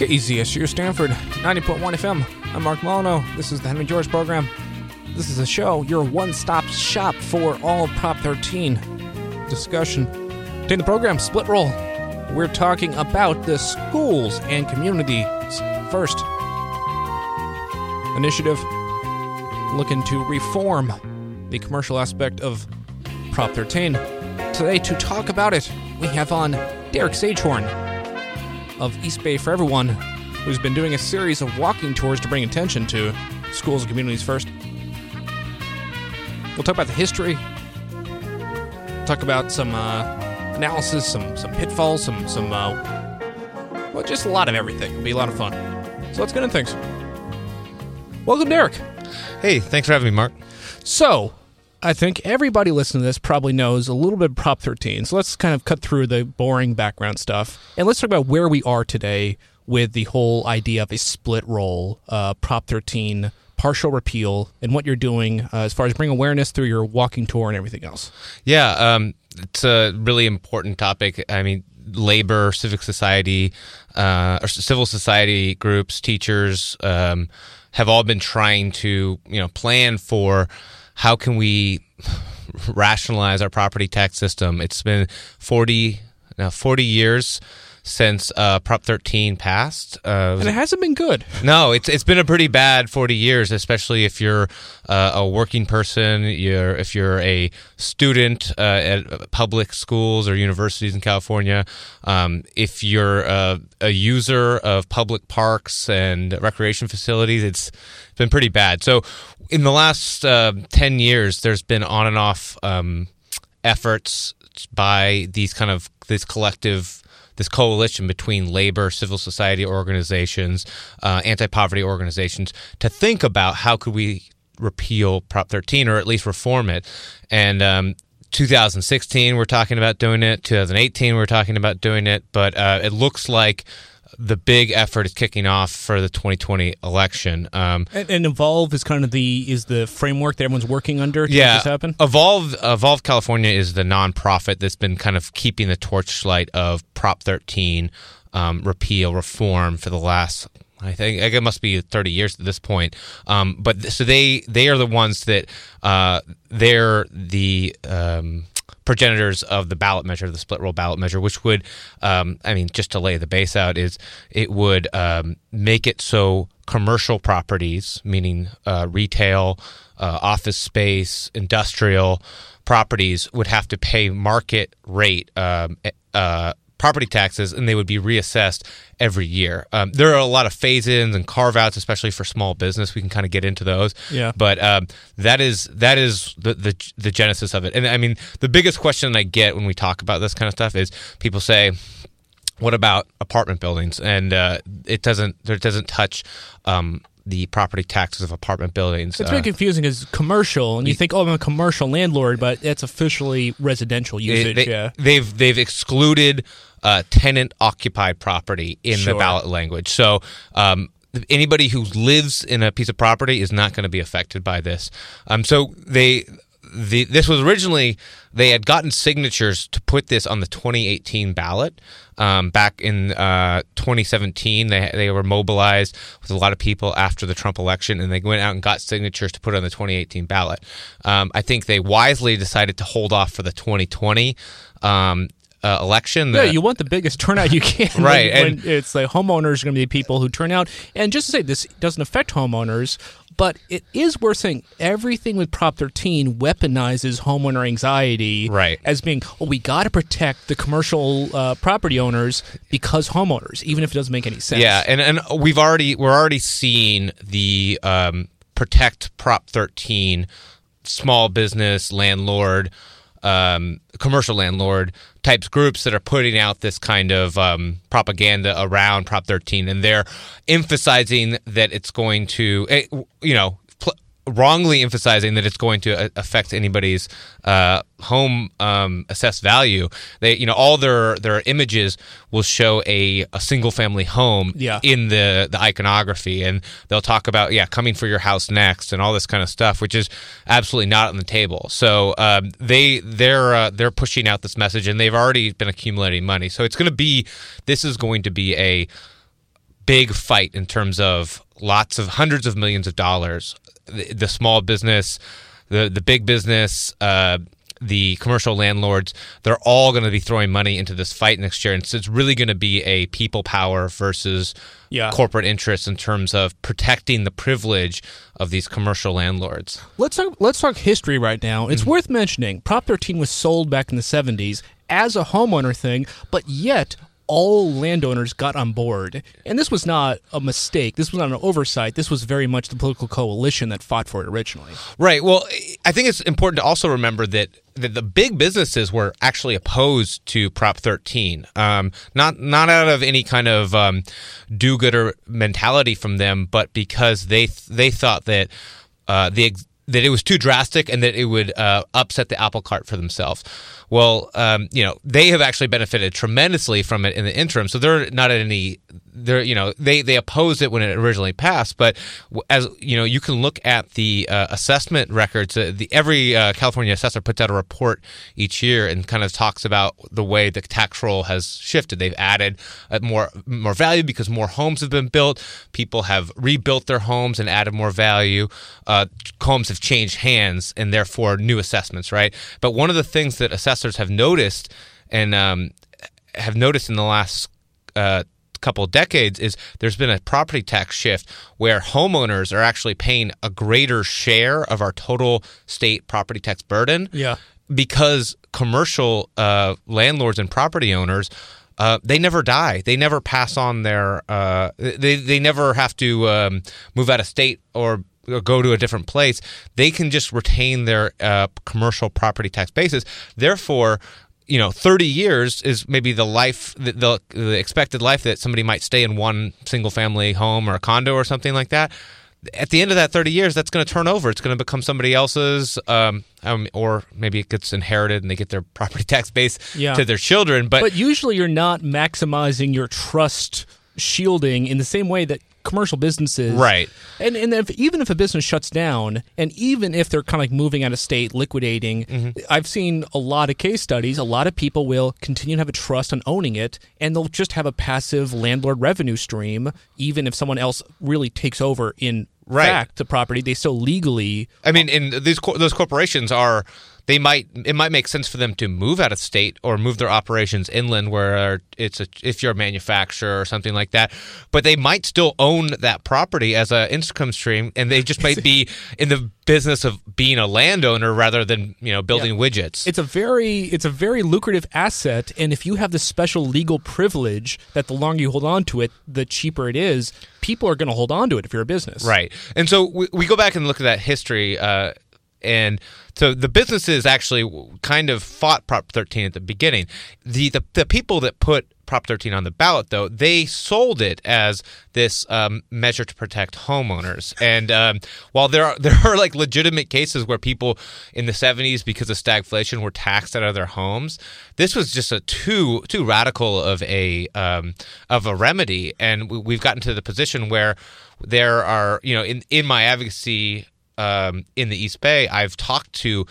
KZSU Stanford, 90.1 FM. I'm Mark Mollineaux. This is the Henry George program. This is a show, your one stop shop for all Prop 13 discussion. Today in the program, Split Roll. We're talking about the schools and communities first. Initiative looking to reform the commercial aspect of Prop 13. Today, to talk about it, we have on Derek Sagehorn of East Bay for Everyone, who's been doing a series of walking tours to bring attention to schools and communities first. We'll talk about the history, talk about some uh, analysis, some some pitfalls, some some uh, well, just a lot of everything. It'll be a lot of fun. So let's get into things. Welcome, Derek. Hey, thanks for having me, Mark. So, I think everybody listening to this probably knows a little bit of Prop 13. So let's kind of cut through the boring background stuff and let's talk about where we are today with the whole idea of a split roll, uh, Prop 13, partial repeal, and what you're doing uh, as far as bringing awareness through your walking tour and everything else. Yeah, um, it's a really important topic. I mean, labor, civic society, uh, or civil society groups, teachers um, have all been trying to, you know, plan for how can we rationalize our property tax system. It's been 40 now 40 years since uh, Prop 13 passed. Uh, and it hasn't been good. No, it's it's been a pretty bad 40 years, especially if you're uh, a working person, you're if you're a student uh, at public schools or universities in California, um, if you're a, a user of public parks and recreation facilities, it's been pretty bad. So, in the last uh, 10 years, there's been on and off um, efforts by these kind of this collective this coalition between labor, civil society organizations, uh, anti-poverty organizations to think about how could we repeal Prop 13 or at least reform it. And um, 2016 we're talking about doing it. 2018 we're talking about doing it. But uh, it looks like the big effort is kicking off for the 2020 election. Um, and, and, Evolve is kind of the is the framework that everyone's working under to yeah, make this happen. Evolve Evolve California is the nonprofit that's been kind of keeping the torchlight of Prop 13 um, repeal reform for the last. I think it must be 30 years at this point. Um, but so they they are the ones that uh, they're the um, progenitors of the ballot measure, the split roll ballot measure, which would, um, I mean, just to lay the base out, is it would um, make it so commercial properties, meaning uh, retail, uh, office space, industrial properties, would have to pay market rate um, uh, property taxes and they would be reassessed every year. Um, there are a lot of phase ins and carve outs, especially for small business. We can kind of get into those. Yeah. But um, that is that is the, the the genesis of it. And I mean, the biggest question I get when we talk about this kind of stuff is people say, "What about apartment buildings?" And uh, it doesn't it doesn't touch. Um, the property taxes of apartment buildings. It's very uh, confusing as commercial, and you think, oh, I'm a commercial landlord, but it's officially residential usage. They, yeah, they've they've excluded uh, tenant occupied property in Sure. the ballot language. So um, anybody who lives in a piece of property is not going to be affected by this. Um, so they. The, this was originally they had gotten signatures to put this on the 2018 ballot um, back in uh, 2017 they, they were mobilized with a lot of people after the trump election and they went out and got signatures to put on the 2018 ballot um, i think they wisely decided to hold off for the 2020 um, uh, election Yeah, you want the biggest turnout you can. Right, When, and- it's like homeowners are going to be people who turn out. And just to say, this doesn't affect homeowners, but it is worth saying everything with Prop 13 weaponizes homeowner anxiety Right. as being, oh, we got to protect the commercial uh, property owners because homeowners, even if it doesn't make any sense. Yeah, and and we've already we're already seeing the um, protect Prop 13 small business landlord um, commercial landlord types groups that are putting out this kind of um, propaganda around Prop 13, and they're emphasizing that it's going to, eh, you know, wrongly emphasizing that it's going to uh, affect anybody's uh, home um, assessed value. They, you know, all their their images will show a, a single family home Yeah. in the the iconography, and they'll talk about yeah coming for your house next and all this kind of stuff, which is absolutely not on the table. So um, they they're uh, they're pushing out this message, and they've already been accumulating money. So it's going to be this is going to be a big fight in terms of lots of hundreds of millions of dollars. The, the small business, the the big business. Uh, the commercial landlords, they're all going to be throwing money into this fight next year. And so it's really going to be a people power versus Yeah. corporate interests in terms of protecting the privilege of these commercial landlords. Let's talk, let's talk history right now. It's worth mentioning Prop 13 was sold back in the 70s as a homeowner thing, but yet all landowners got on board. And this was not a mistake. This was not an oversight. This was very much the political coalition that fought for it originally. Right. Well, I think it's important to also remember that, that the big businesses were actually opposed to Prop 13. Um, not not out of any kind of um, do-gooder mentality from them, but because they they thought that uh, the that it was too drastic and that it would uh, upset the apple cart for themselves. Well, um, you know, they have actually benefited tremendously from it in the interim. So they're not at any, they're, you know, they, they opposed it when it originally passed. But as, you know, you can look at the uh, assessment records. Uh, the, every uh, California assessor puts out a report each year and kind of talks about the way the tax roll has shifted. They've added uh, more, more value because more homes have been built. People have rebuilt their homes and added more value. Uh, homes have changed hands and therefore new assessments, right? But one of the things that assessors have noticed and um, have noticed in the last uh, couple of decades is there's been a property tax shift where homeowners are actually paying a greater share of our total state property tax burden Yeah. because commercial uh, landlords and property owners uh, they never die. They never pass on their. Uh, they they never have to um, move out of state or go to a different place. They can just retain their uh, commercial property tax basis. Therefore. You know, thirty years is maybe the life, the, the, the expected life that somebody might stay in one single-family home or a condo or something like that at the end of that 30 years, that's going to turn over. It's going to become somebody else's, um, um, or maybe it gets inherited and they get their property tax base Yeah. to their children. But, But usually you're not maximizing your trust shielding in the same way that commercial businesses Right. and and if, even if a business shuts down and even if they're kind of like moving out of state liquidating Mm-hmm. i've seen a lot of case studies a lot of people will continue to have a trust on owning it and they'll just have a passive landlord revenue stream even if someone else really takes over in Right. fact the property they still legally I mean, and these those corporations are they might it might make sense for them to move out of state or move their operations inland where it's a if you're a manufacturer or something like that, but they might still own that property as a income stream, and they just might be in the business of being a landowner rather than you know building widgets. it's a very it's a very lucrative asset and if you have this special legal privilege that the longer you hold on to it the cheaper it is people are going to hold on to it if you're a business Right. And so we, we go back and look at that history. Uh, and so the businesses actually kind of fought Prop 13 at the beginning. The, the, the people that put Prop 13 on the ballot, though, they sold it as this um, measure to protect homeowners. And um, while there are there are like legitimate cases where people in the 70s, because of stagflation, were taxed out of their homes, this was just a too too radical of a um, of a remedy. And we, we've gotten to the position where there are you know in in my advocacy um, in the East Bay, I've talked to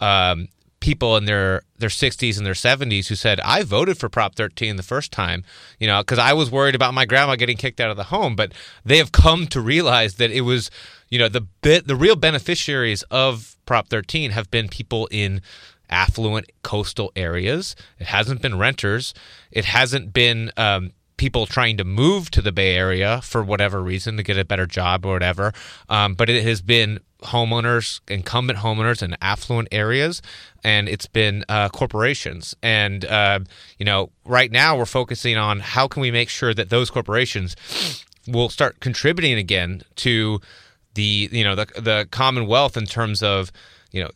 um, people in their their 60s and their 70s who said I voted for Prop 13 the first time, you know, because I was worried about my grandma getting kicked out of the home, but they have come to realize that it was, you know, the bit the real beneficiaries of Prop 13 have been people in affluent coastal areas. It hasn't been renters. It hasn't been um, people trying to move to the Bay Area for whatever reason to get a better job or whatever. Um, but it has been homeowners, incumbent homeowners in affluent areas, and it's been uh, corporations. And uh, you know, right now we're focusing on how can we make sure that those corporations will start contributing again to the you know the the Commonwealth in terms of you know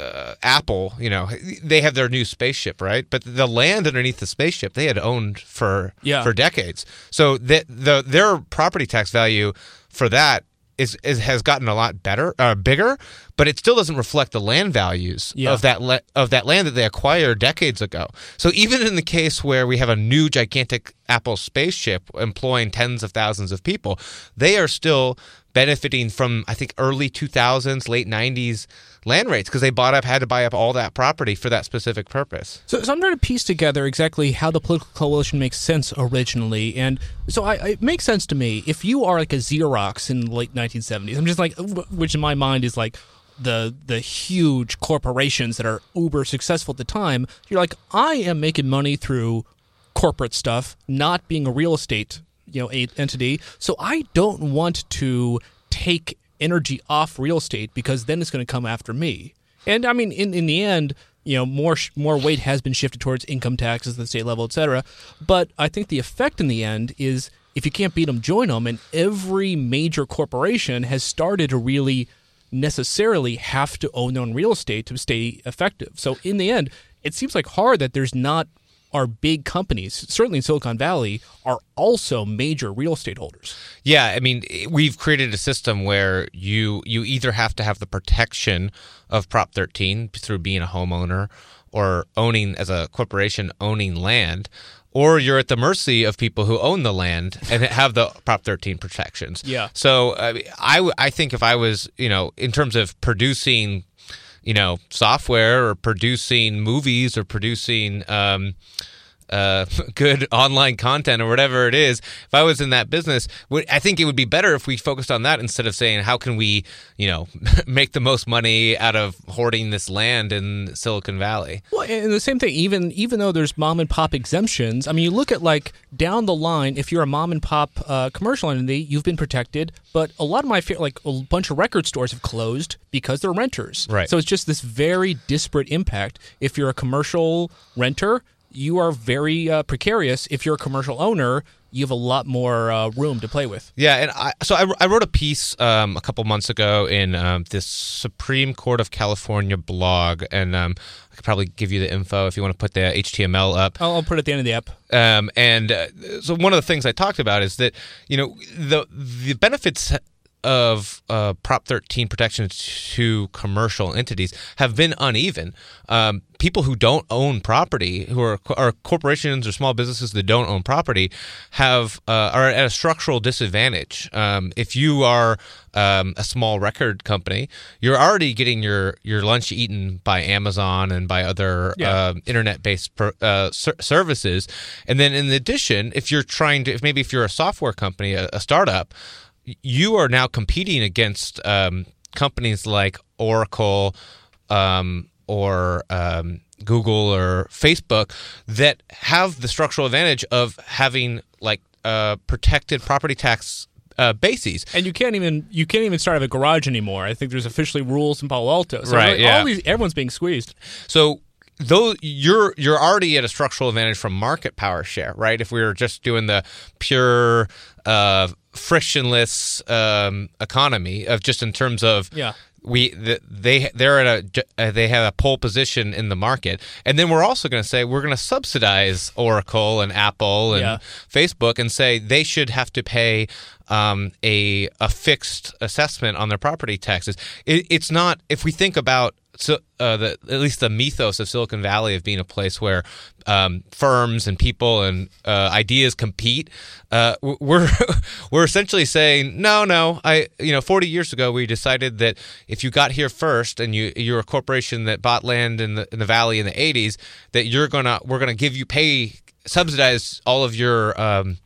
uh, Apple, you know, they have their new spaceship, right? But the land underneath the spaceship they had owned for Yeah. for decades. So the, the their property tax value for that is, is has gotten a lot better, uh, bigger, but it still doesn't reflect the land values Yeah. of that le- of that land that they acquired decades ago. So even in the case where we have a new gigantic Apple spaceship employing tens of thousands of people, they are still benefiting from I think early 2000s, late 90s land rates because they bought up had to buy up all that property for that specific purpose. So, so I'm trying to piece together exactly how the political coalition makes sense originally, and so I, it makes sense to me if you are like a Xerox in the late 1970s. I'm just like, which in my mind is like the the huge corporations that are uber successful at the time. You're like, I am making money through corporate stuff, not being a real estate you know entity. So I don't want to take energy off real estate because then it's going to come after me. And I mean, in in the end, you know, more more weight has been shifted towards income taxes at the state level, et cetera. But I think the effect in the end is if you can't beat them, join them. And every major corporation has started to really necessarily have to own their own real estate to stay effective. So in the end, it seems like hard that there's not are big companies, certainly in Silicon Valley, are also major real estate holders. Yeah, I mean, we've created a system where you you either have to have the protection of Prop 13 through being a homeowner or owning as a corporation owning land, or you're at the mercy of people who own the land and have the Prop 13 protections. Yeah. So uh, I I think if I was you know in terms of producing you know software or producing movies or producing um, uh, good online content or whatever it is, if I was in that business, I think it would be better if we focused on that instead of saying how can we, you know, make the most money out of hoarding this land in Silicon Valley. Well, and the same thing, even even though there's mom and pop exemptions, I mean, you look at like down the line, if you're a mom and pop uh, commercial entity, you've been protected, but a lot of my like a bunch of record stores have closed because they're renters. Right. So it's just this very disparate impact. If you're a commercial renter you are very uh, precarious. If you're a commercial owner, you have a lot more uh, room to play with. Yeah, and I, so I, I wrote a piece um, a couple months ago in um, this Supreme Court of California blog, and um, I could probably give you the info if you want to put the HTML up. I'll, I'll put it at the end of the app. Um, and uh, so one of the things I talked about is that you know the the benefits of uh, Prop 13 protection to commercial entities have been uneven. Um, people who don't own property, who are, are corporations or small businesses that don't own property, have uh, are at a structural disadvantage. Um, if you are um, a small record company, you're already getting your your lunch eaten by Amazon and by other yeah. uh, internet-based per, uh, ser- services, and then in addition, if you're trying to, if maybe if you're a software company, a, a startup you are now competing against um, companies like Oracle um, or um, Google or Facebook that have the structural advantage of having like uh, protected property tax uh, bases. And you can't even you can't even start a garage anymore. I think there's officially rules in Palo Alto. So right, yeah. all these everyone's being squeezed. So though you're you're already at a structural advantage from market power share, right? If we were just doing the pure uh, frictionless um, economy of just in terms of yeah. we they they're at a uh, they have a pole position in the market. And then we're also going to say we're going to subsidize Oracle and Apple and yeah. Facebook and say they should have to pay um, a a fixed assessment on their property taxes. It, it's not if we think about so uh, the at least the mythos of Silicon Valley of being a place where um, firms and people and uh, ideas compete. Uh, we're we're essentially saying no, no. I you know, 40 years ago we decided that if you got here first and you you're a corporation that bought land in the in the valley in the 80s, that you're gonna we're gonna give you pay subsidize all of your um,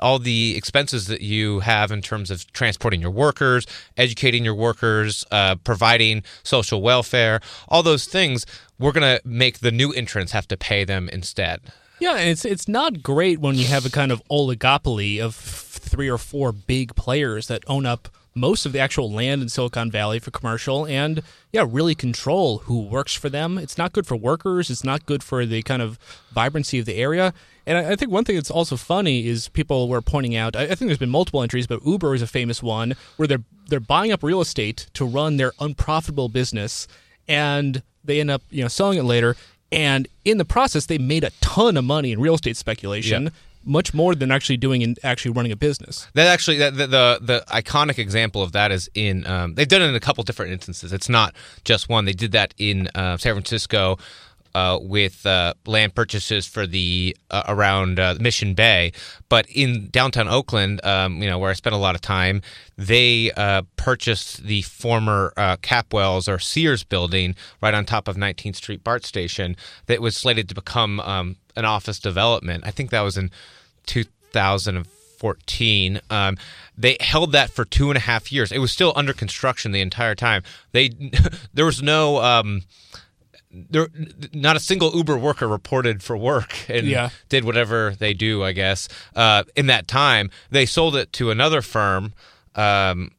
all the expenses that you have in terms of transporting your workers, educating your workers, uh, providing social welfare, all those things, we're going to make the new entrants have to pay them instead. Yeah, and it's it's not great when you have a kind of oligopoly of three or four big players that own up most of the actual land in Silicon Valley for commercial and yeah, really control who works for them. It's not good for workers, it's not good for the kind of vibrancy of the area. And I, think one thing that's also funny is people were pointing out. I, think there's been multiple entries, but Uber is a famous one where they're they're buying up real estate to run their unprofitable business, and they end up you know selling it later. And in the process, they made a ton of money in real estate speculation. Much more than actually doing and actually running a business. That actually, that, the, the, the iconic example of that is in um, they've done it in a couple different instances. It's not just one. They did that in uh, San Francisco uh, with uh, land purchases for the uh, around uh, Mission Bay, but in downtown Oakland, um, you know where I spent a lot of time, they uh, purchased the former uh, Capwells or Sears building right on top of 19th Street BART station that was slated to become um, an office development. I think that was in 2014. Um, they held that for two and a half years. It was still under construction the entire time. They there was no. There, not a single Uber worker reported for work and Yeah. did whatever they do. I guess uh, in that time they sold it to another firm, um,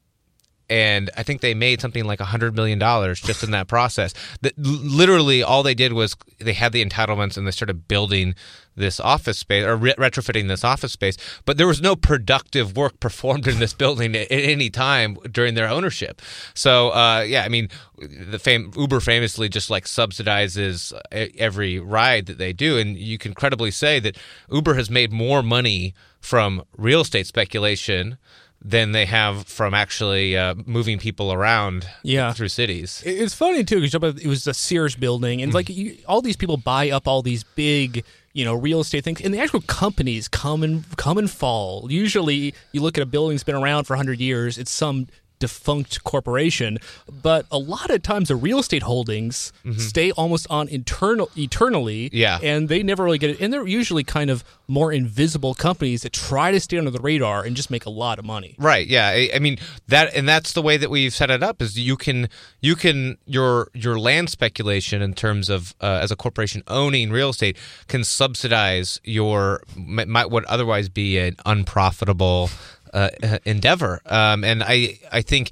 and I think they made something like a hundred million dollars just in that process. That literally all they did was they had the entitlements and they started building this office space or re- retrofitting this office space. But there was no productive work performed in this building at any time during their ownership. So uh, yeah, I mean, the Uber famously just like subsidizes every ride that they do, and you can credibly say that Uber has made more money from real estate speculation than they have from actually uh, moving people around Yeah. through cities. It's funny too because it was a Sears building, and Mm. like you, all these people buy up all these big, you know, real estate things, and the actual companies come and come and fall. Usually, you look at a building that's been around for hundred years; it's some defunct corporation, but a lot of times the real estate holdings stay almost on internal eternally. Mm-hmm. Yeah. and they never really get it, and they're usually kind of more invisible companies that try to stay under the radar and just make a lot of money. Right. Yeah. I, I mean that, and that's the way that we've set it up. Is you can you can your your land speculation in terms of uh, as a corporation owning real estate can subsidize your might, might would otherwise be an unprofitable uh, endeavor. Um, and I I think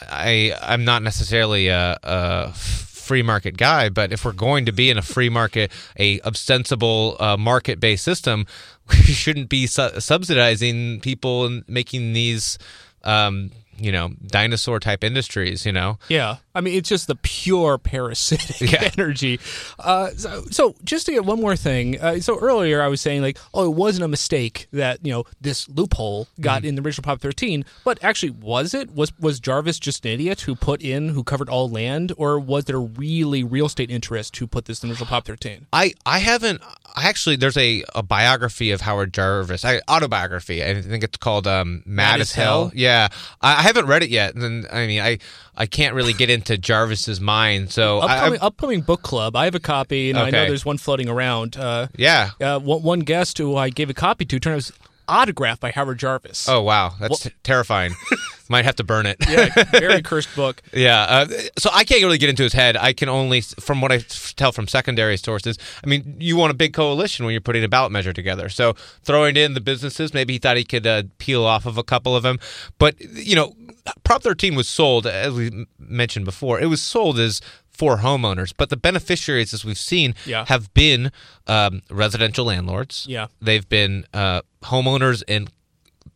I I'm not necessarily a, a free market guy, but if we're going to be in a free market, a ostensible uh, market based system, we shouldn't be su- subsidizing people and making these. Um, you know, dinosaur type industries, you know? Yeah, I mean it's just the pure parasitic Yeah. energy. Uh, so, so just to get one more thing, uh, so earlier I was saying like, oh, it wasn't a mistake that you know this loophole got Mm-hmm. in the original Prop 13, but actually was it? Was was Jarvis just an idiot who put in who covered all land, or was there really real estate interest who put this in the original Prop 13? I, I haven't actually there's a, a biography of Howard Jarvis I, autobiography I think it's called um, Mad, Mad as Hell Hell? yeah I, I haven't read it yet and I mean I I can't really get into Jarvis's mind so Upcoming, I, upcoming book club. I have a copy, and I know there's one floating around. Uh, yeah uh, one, one guest who I gave a copy to turned out autographed by Howard Jarvis. oh wow that's t- terrifying might have to burn it yeah, very cursed book. Yeah, uh, so I can't really get into his head. I can only, from what I tell from secondary sources, I mean, you want a big coalition when you're putting a ballot measure together. So throwing in the businesses, maybe he thought he could uh, peel off of a couple of them. But, you know, Prop 13 was sold, as we mentioned before, it was sold as for homeowners. But the beneficiaries, as we've seen, Yeah. have been um, residential landlords. Yeah. They've been uh, homeowners in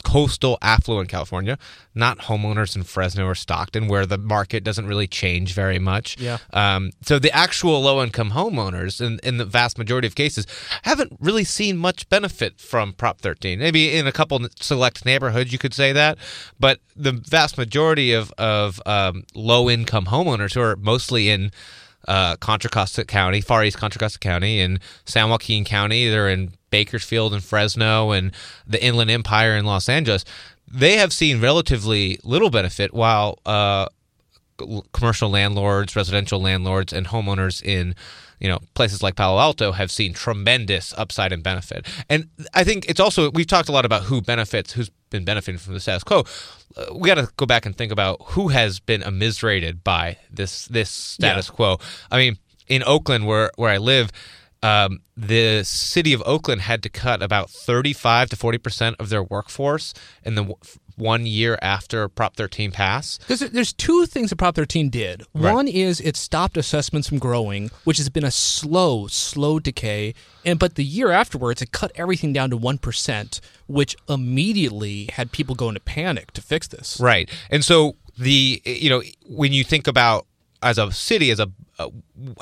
coastal affluent California, not homeowners in Fresno or Stockton, where the market doesn't really change very much. Yeah. Um, so the actual low income homeowners, in, in the vast majority of cases, haven't really seen much benefit from Prop 13. Maybe in a couple select neighborhoods, you could say that, but the vast majority of of um, low income homeowners who are mostly in uh, Contra Costa County, Far East Contra Costa County, and San Joaquin County. They're in Bakersfield and Fresno and the Inland Empire in Los Angeles. They have seen relatively little benefit, while uh, commercial landlords, residential landlords, and homeowners in you know places like Palo Alto have seen tremendous upside and benefit. And I think it's also we've talked a lot about who benefits, who's been benefiting from the status quo. We got to go back and think about who has been immiserated by this this status quo. I mean, in Oakland, where where I live. Um, the city of Oakland had to cut about 35 to 40 percent of their workforce in the w- one year after Prop 13 passed. Because there's two things that Prop 13 did. One is it stopped assessments from growing, which has been a slow, slow decay. And but the year afterwards, it cut everything down to one percent, which immediately had people go into panic to fix this. Right. And so the you know when you think about as a city as a uh,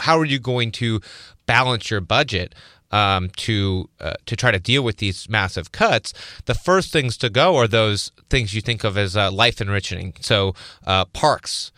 how are you going to balance your budget um, to uh, to try to deal with these massive cuts? The first things to go are those things you think of as uh, life enriching. So uh, parks.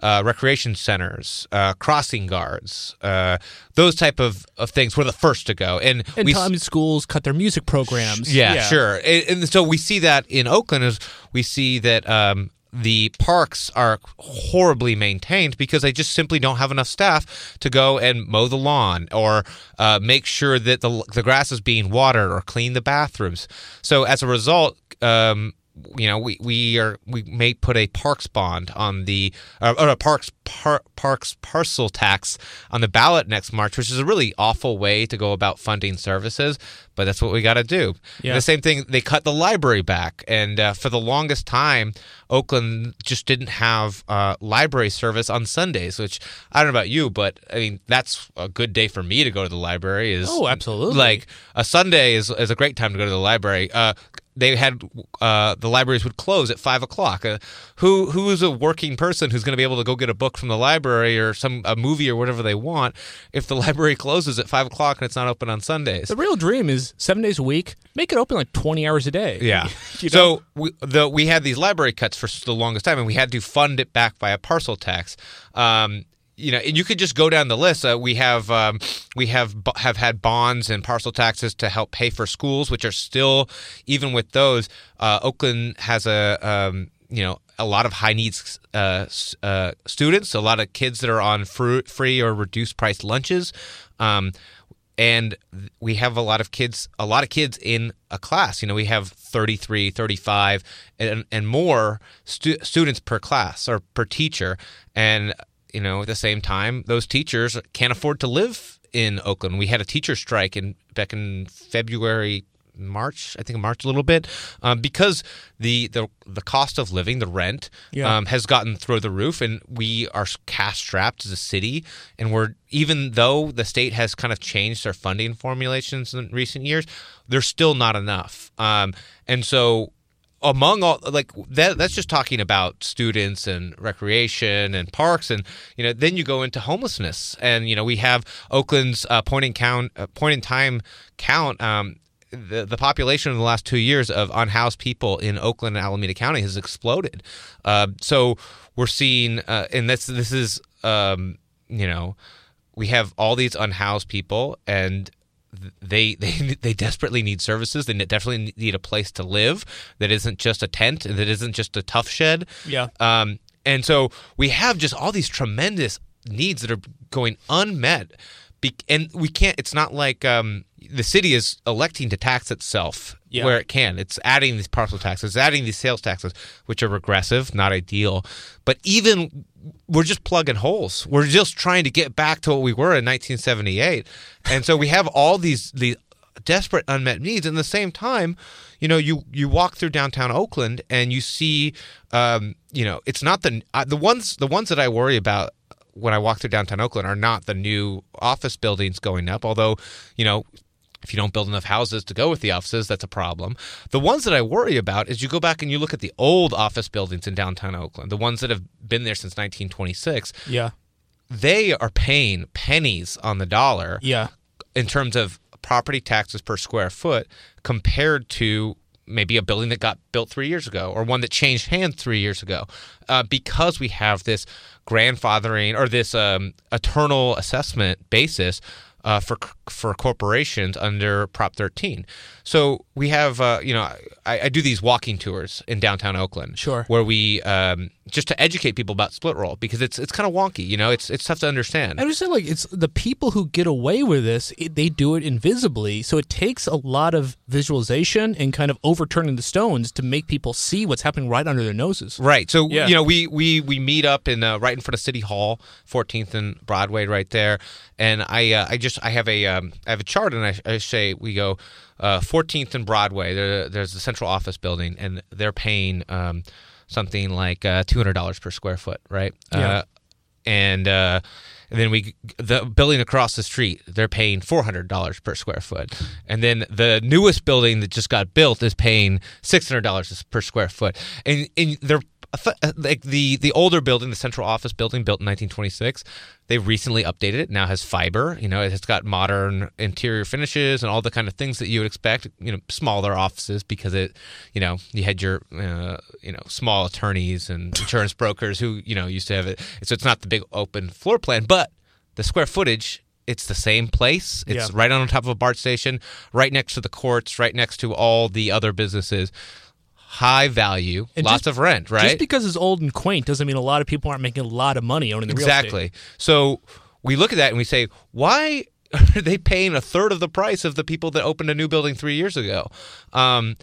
uh, recreation centers, uh, crossing guards, uh, those type of, of things were the first to go. And, And we schools cut their music programs. yeah, sure. And, and so we see that in Oakland is we see that um, the parks are horribly maintained because they just simply don't have enough staff to go and mow the lawn or uh, make sure that the the grass is being watered or clean the bathrooms. So as a result. Um, you know, we, we are we may put a parks bond on the uh, or a parks par, parks parcel tax on the ballot next March, which is a really awful way to go about funding services, but that's what we got to do. Yeah. The same thing, they cut the library back, and uh, for the longest time, Oakland just didn't have uh, library service on Sundays. Which I don't know about you, but I mean that's a good day for me to go to the library. Is Oh, absolutely. Like a Sunday is is a great time to go to the library. They had uh, the libraries would close at five o'clock. Uh, who who is a working person who's going to be able to go get a book from the library or some a movie or whatever they want if the library closes at five o'clock and it's not open on Sundays? The real dream is seven days a week, make it open like 20 hours a day. Yeah. You know? so we, the, we had these library cuts for the longest time, and we had to fund it back by a parcel tax. Um, you know, and you could just go down the list. Uh, we have um, we have have had bonds and parcel taxes to help pay for schools, which are still even with those. Uh, Oakland has a um, you know a lot of high needs uh, uh, students, a lot of kids that are on fr- free or reduced price lunches. Um, and we have a lot of kids a lot of kids in a class you know we have 33 35 and, and more stu- students per class or per teacher and you know at the same time those teachers can't afford to live in oakland we had a teacher strike in back in february March, I think March a little bit, um, because the, the the cost of living, the rent, Yeah. um, has gotten through the roof, and we are cash strapped as a city. And we're even though the state has kind of changed their funding formulations in recent years, they're still not enough. Um, and so among all like that that's just talking about students and recreation and parks and you know then you go into homelessness and you know we have Oakland's uh, point in count uh, point in time count um the, the population in the last two years of unhoused people in Oakland and Alameda County has exploded. Uh, so we're seeing, uh, and this this is, um, you know, we have all these unhoused people, and they they they desperately need services. They definitely need a place to live that isn't just a tent, that isn't just a tough shed. Yeah. Um, and so we have just all these tremendous needs that are going unmet. Be- and we can't, it's not like um, the city is electing to tax itself Yeah. where it can. It's adding these parcel taxes, adding these sales taxes, which are regressive, not ideal. But even we're just plugging holes. We're just trying to get back to what we were in 1978. And so we have all these, these desperate unmet needs. And at the same time, you know, you you walk through downtown Oakland and you see, um, you know, it's not the uh, the ones the ones that I worry about when I walk through downtown Oakland are not the new office buildings going up. Although, you know. If you don't build enough houses to go with the offices, that's a problem. The ones that I worry about is you go back and you look at the old office buildings in downtown Oakland, the ones that have been there since 1926. Yeah. They are paying pennies on the dollar Yeah. in terms of property taxes per square foot compared to maybe a building that got built three years ago or one that changed hands three years ago uh, because we have this grandfathering or this um, eternal assessment basis uh, for for corporations under Prop 13. So we have, uh, you know, I, I do these walking tours in downtown Oakland, Sure. where we um, just to educate people about split roll because it's it's kind of wonky, you know, it's it's tough to understand. I would say like it's the people who get away with this. It, they do it invisibly, so it takes a lot of visualization and kind of overturning the stones to make people see what's happening right under their noses. Right. So Yeah. you know, we we we meet up in uh, right in front of City Hall, 14th and Broadway, right there. And I uh, I just I have a um, I have a chart, and I, I say we go uh, 14th and Broadway. There, there's the central office building, and they're paying um, something like uh, $200 per square foot, right? Yeah. Uh, and uh, and then we the building across the street they're paying four hundred dollars per square foot, and then the newest building that just got built is paying six hundred dollars per square foot, and, and they're like the the older building, the central office building built in 1926, they recently updated it. Now has fiber. You know, it's got modern interior finishes and all the kind of things that you would expect. You know, smaller offices because it, you know, you had your, uh, you know, small attorneys and insurance brokers who you know used to have it. So it's not the big open floor plan, but the square footage it's the same place. It's Yeah. right on top of a BART station, right next to the courts, right next to all the other businesses. High value, And lots just- of rent, right? Just because it's old and quaint doesn't mean a lot of people aren't making a lot of money owning the real estate. exactly. So we look at that and we say, why are they paying a third of the price of the people that opened a new building three years ago? Um,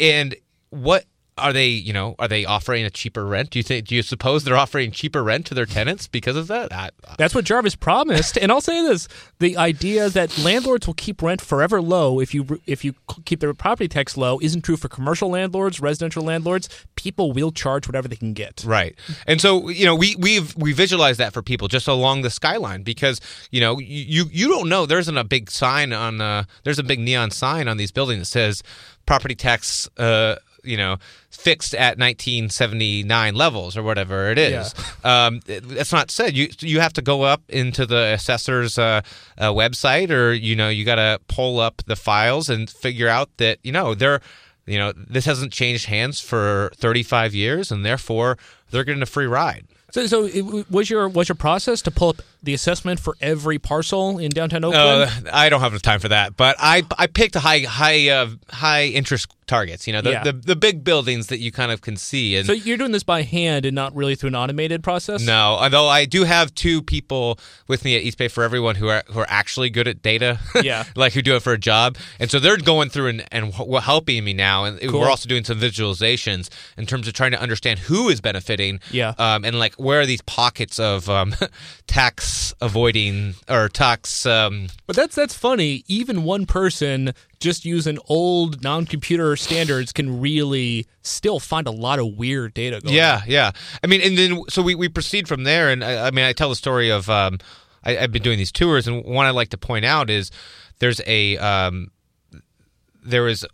and what are they? You know, are they offering a cheaper rent? Do you think? Do you suppose they're offering cheaper rent to their tenants because of that? I, That's what Jarvis promised. and I'll say this: the idea that landlords will keep rent forever low if you if you keep their property tax low isn't true for commercial landlords, residential landlords. People will charge whatever they can get. Right. And so, you know, we we've we visualize that for people just along the skyline because, you know, you you don't know there isn't a big sign on uh there's a big neon sign on these buildings that says property tax uh you know, fixed at 1979 levels or whatever it is. Um, it- it's not said. You you have to go up into the assessor's uh, uh, website, or you know, you got to pull up the files and figure out that you know they're you know this hasn't changed hands for 35 years, and therefore they're getting a free ride. So, so it, was your was your process to pull up the assessment for every parcel in downtown Oakland? Uh, I don't have enough time for that, but I I picked high high uh, high interest targets. You know, the, Yeah. the the big buildings that you kind of can see. And so you're doing this by hand and not really through an automated process? no, although I do have two people with me at East Bay for Everyone who are who are actually good at data. Yeah. like who do it for a job, and so they're going through and and helping me now. And Cool. we're also doing some visualizations in terms of trying to understand who is benefiting. Yeah. Um, and like where are these pockets of um, tax avoiding or tax um, But that's that's funny. Even one person just using old non-computer standards can really still find a lot of weird data going. Yeah, yeah. I mean, and then so we, we proceed from there, and I, I mean, I tell the story of um, I, I've been doing these tours, and one I like to point out is there's a um, there is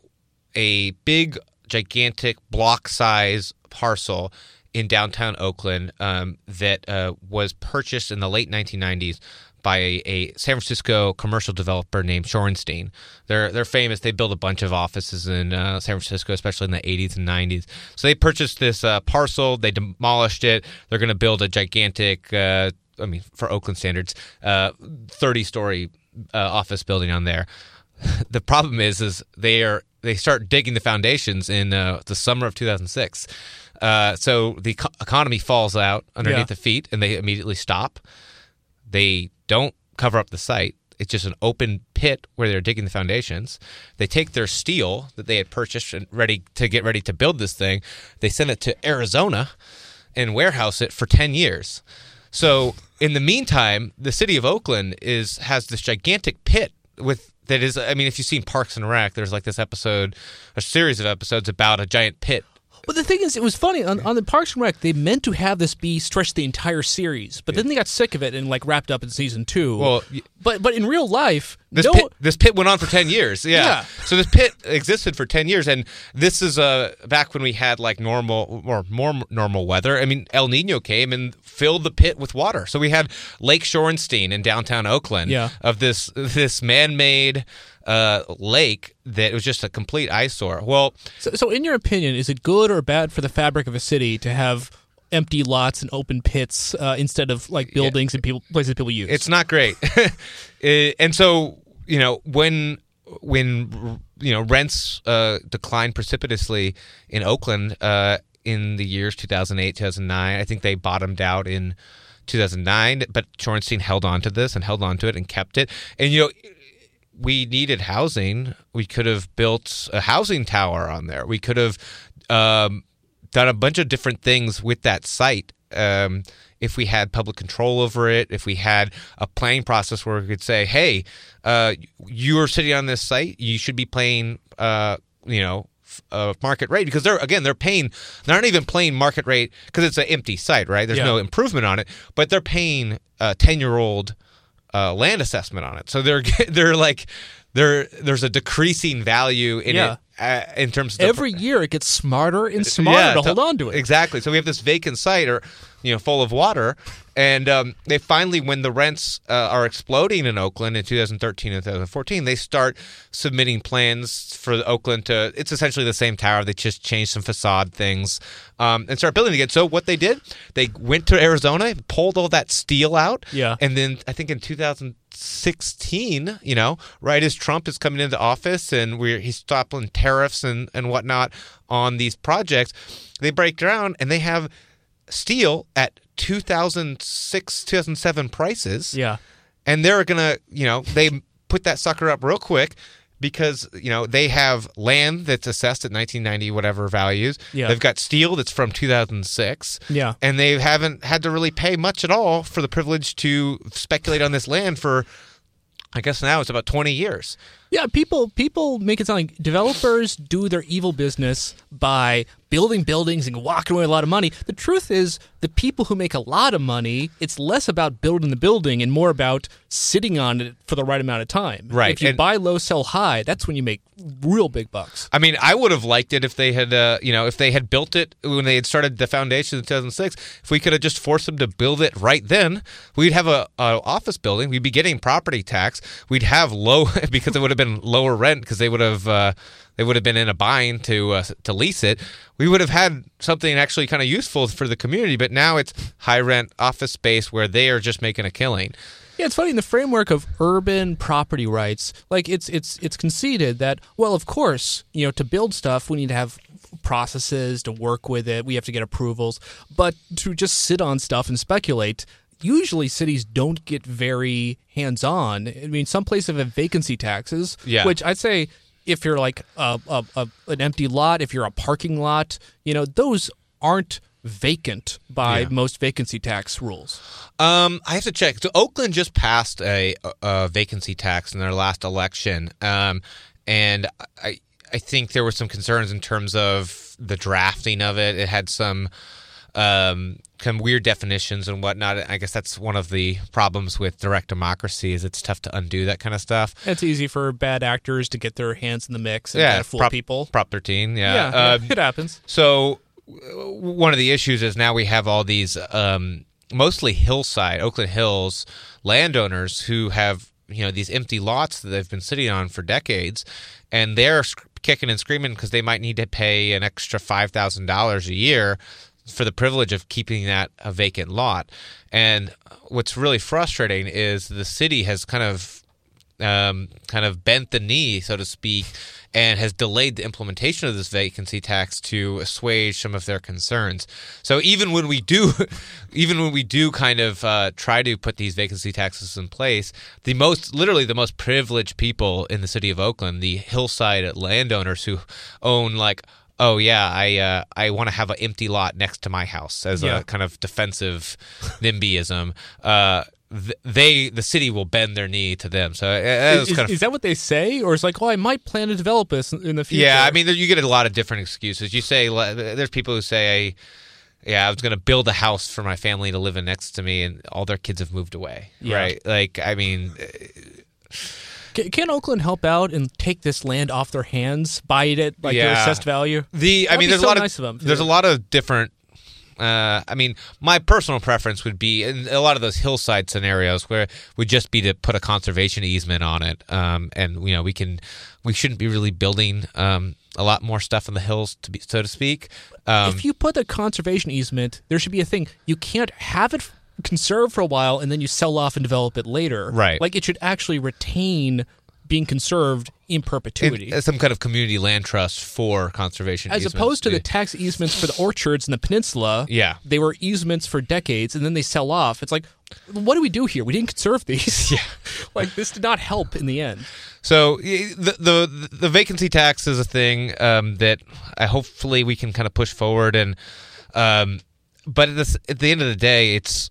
a big, gigantic block size parcel in downtown Oakland um, that uh, was purchased in the late 1990s by a, a San Francisco commercial developer named Shorenstein. They're they're famous. They built a bunch of offices in uh, San Francisco, especially in the 80s and 90s. So they purchased this uh, parcel. They demolished it. They're going to build a gigantic. Uh, I mean, for Oakland standards, uh, 30 story uh, office building on there. the problem is, is they are they start digging the foundations in uh, the summer of 2006. Uh, so the eco- economy falls out underneath Yeah. the feet, and they immediately stop. They don't cover up the site. It's just an open pit where they're digging the foundations. They take their steel that they had purchased and ready to get ready to build this thing. They send it to Arizona and warehouse it for 10 years. So in the meantime, the city of Oakland is has this gigantic pit with that is I mean if you've seen Parks and Rec, there's like this episode, a series of episodes about a giant pit But the thing is, it was funny on, on the Parks and Rec. They meant to have this be stretched the entire series, but then they got sick of it and like wrapped up in season two. Well, y- but but in real life, This no. pit this pit went on for 10 years. Yeah. Yeah. So this pit existed for 10 years and this is uh back when we had like normal or more normal weather. I mean El Nino came and filled the pit with water. So we had Lake Shorenstein in downtown Oakland Yeah. of this this man-made uh, lake that was just a complete eyesore. Well, So, so, in your opinion, is it good or bad for the fabric of a city to have empty lots and open pits uh, instead of like buildings and people places people use? It's not great. Eh, and so, you know, when when you know rents uh, declined precipitously in Oakland uh, in the years 2008, 2009, I think they bottomed out in 2009. But Shorenstein held on to this and held on to it and kept it. And you know, we needed housing. We could have built a housing tower on there. We could have um, done a bunch of different things with that site. Um, if we had public control over it, if we had a planning process where we could say, "Hey, uh, you are sitting on this site, you should be paying, uh, you know, uh, market rate," because they're again they're paying, they're not even paying market rate because it's an empty site, right? There's Yeah. no improvement on it, but they're paying a ten year old uh, land assessment on it. So they're they're like there there's a decreasing value in Yeah. it uh, in terms of the Every year it gets smarter and smarter to hold on to it. Exactly. So we have this vacant site, or you know, full of water, and um, they finally, when the rents uh, are exploding in Oakland in 2013 and 2014, they start submitting plans for Oakland to. It's essentially the same tower. They just changed some facade things um, and start building again. So what they did, they went to Arizona, pulled all that steel out, Yeah. and then I think in 2016, you know, right as Trump is coming into office and we're he's stopping tariffs and and whatnot on these projects, they break down and they have steel at 2006 2007 prices Yeah. and they're gonna you know they put that sucker up real quick because you know they have land that's assessed at 1990 whatever values Yeah. they've got steel that's from 2006 Yeah. and they haven't had to really pay much at all for the privilege to speculate on this land for i guess now it's about 20 years Yeah, people people make it sound like developers do their evil business by building buildings and walking away with a lot of money. The truth is, the people who make a lot of money, it's less about building the building and more about sitting on it for the right amount of time. Right, If you and- buy low, sell high, that's when you make real big bucks. I mean, I would have liked it if they had, uh, you know, if they had built it when they had started the foundation in 2006. If we could have just forced them to build it right then, we'd have a, a office building. We'd be getting property tax. We'd have low because it would have been lower rent because they would have uh, they would have been in a bind to uh, to lease it. We would have had something actually kind of useful for the community. But now it's high rent office space where they are just making a killing. Yeah, it's funny in the framework of urban property rights. Like it's it's it's conceded that well, of course, you know, to build stuff, we need to have processes to work with it. We have to get approvals, but to just sit on stuff and speculate. Usually, cities don't get very hands-on. I mean, some places have vacancy taxes, Yeah. which I'd say if you're like a, a, a an empty lot, if you're a parking lot, you know, those aren't vacant by Yeah. most vacancy tax rules. Um, I have to check. So Oakland just passed a, a vacancy tax in their last election, um, and I I think there were some concerns in terms of the drafting of it. It had some um, some weird definitions and whatnot. I guess that's one of the problems with direct democracy is it's tough to undo that kind of stuff. It's easy for bad actors to get their hands in the mix and Yeah, kind of fool Prop- people. Prop thirteen, yeah. Yeah, yeah, Um, it happens. So one of the issues is now we have all these um, mostly hillside, Oakland Hills landowners who have you know these empty lots that they've been sitting on for decades, and they're kicking and screaming because they might need to pay an extra five thousand dollars a year for the privilege of keeping that a vacant lot. And what's really frustrating is the city has kind of um, kind of bent the knee, so to speak, and has delayed the implementation of this vacancy tax to assuage some of their concerns. So even when we do, even when we do kind of uh, try to put these vacancy taxes in place, the most, literally the most privileged people in the city of Oakland, the hillside landowners who own like. Oh yeah, I uh, I want to have an empty lot next to my house as Yeah. a kind of defensive NIMBYism. Uh, th- they the city will bend their knee to them. So uh, Is, kind of is that what they say, or it's like, oh, I might plan to develop this in the future? yeah. I mean, you get a lot of different excuses. You say there's people who say, "Yeah, I was going to build a house for my family to live in next to me, and all their kids have moved away." Yeah. Right? Like, I mean, can, can Oakland help out and take this land off their hands, buy it at like their assessed value? the I That'd mean, there's so a lot nice of, of them, there's a lot of different. Uh, I mean, my personal preference would be in a lot of those hillside scenarios where would just be to put a conservation easement on it, um, and you know we can we shouldn't be really building um, a lot more stuff in the hills, to be so to speak. Um, if you put a conservation easement, there should be a thing. You can't have it conserved for a while and then you sell off and develop it later. Right. Like it should actually retain being conserved in perpetuity. in- some kind of community land trust for conservation, As easements. opposed to the tax easements for the orchards in the peninsula. Yeah. They were easements for decades and then they sell off. It's like, what do we do here? We didn't conserve these. Yeah. like this did not help in the end. So the the the vacancy tax is a thing um, that I hopefully we can kind of push forward and um, but at, this, at the end of the day, it's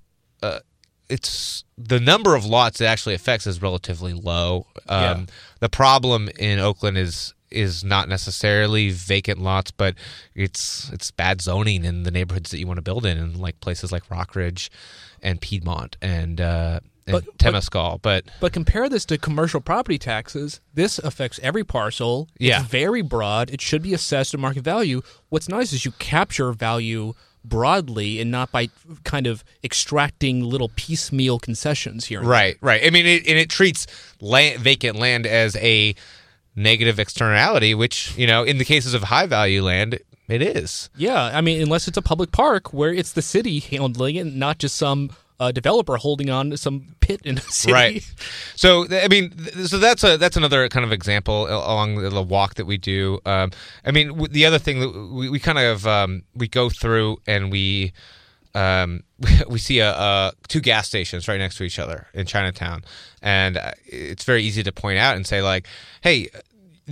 it's the number of lots it actually affects is relatively low. Um, Yeah. The problem in Oakland is is not necessarily vacant lots, but it's it's bad zoning in the neighborhoods that you want to build in, in like places like Rockridge and Piedmont and uh, in But- but- Temescal, but But compare this to commercial property taxes. This affects every parcel. Yeah. It's very broad. It should be assessed at market value. What's nice is you capture value broadly and not by kind of extracting little piecemeal concessions here. Right, right. I mean, it, and it treats land, vacant land as a negative externality, which you know, in the cases of high value land, it is. Yeah, I mean, unless it's a public park where it's the city handling it, not just some uh, developer holding on to some pit in a city. Right. So I mean, so that's a that's another kind of example along the- the walk that we do. Um, I mean, the other thing that we, we kind of um, we go through and we um, we see a, a two gas stations right next to each other in Chinatown, and uh, it's very easy to point out and say like, hey.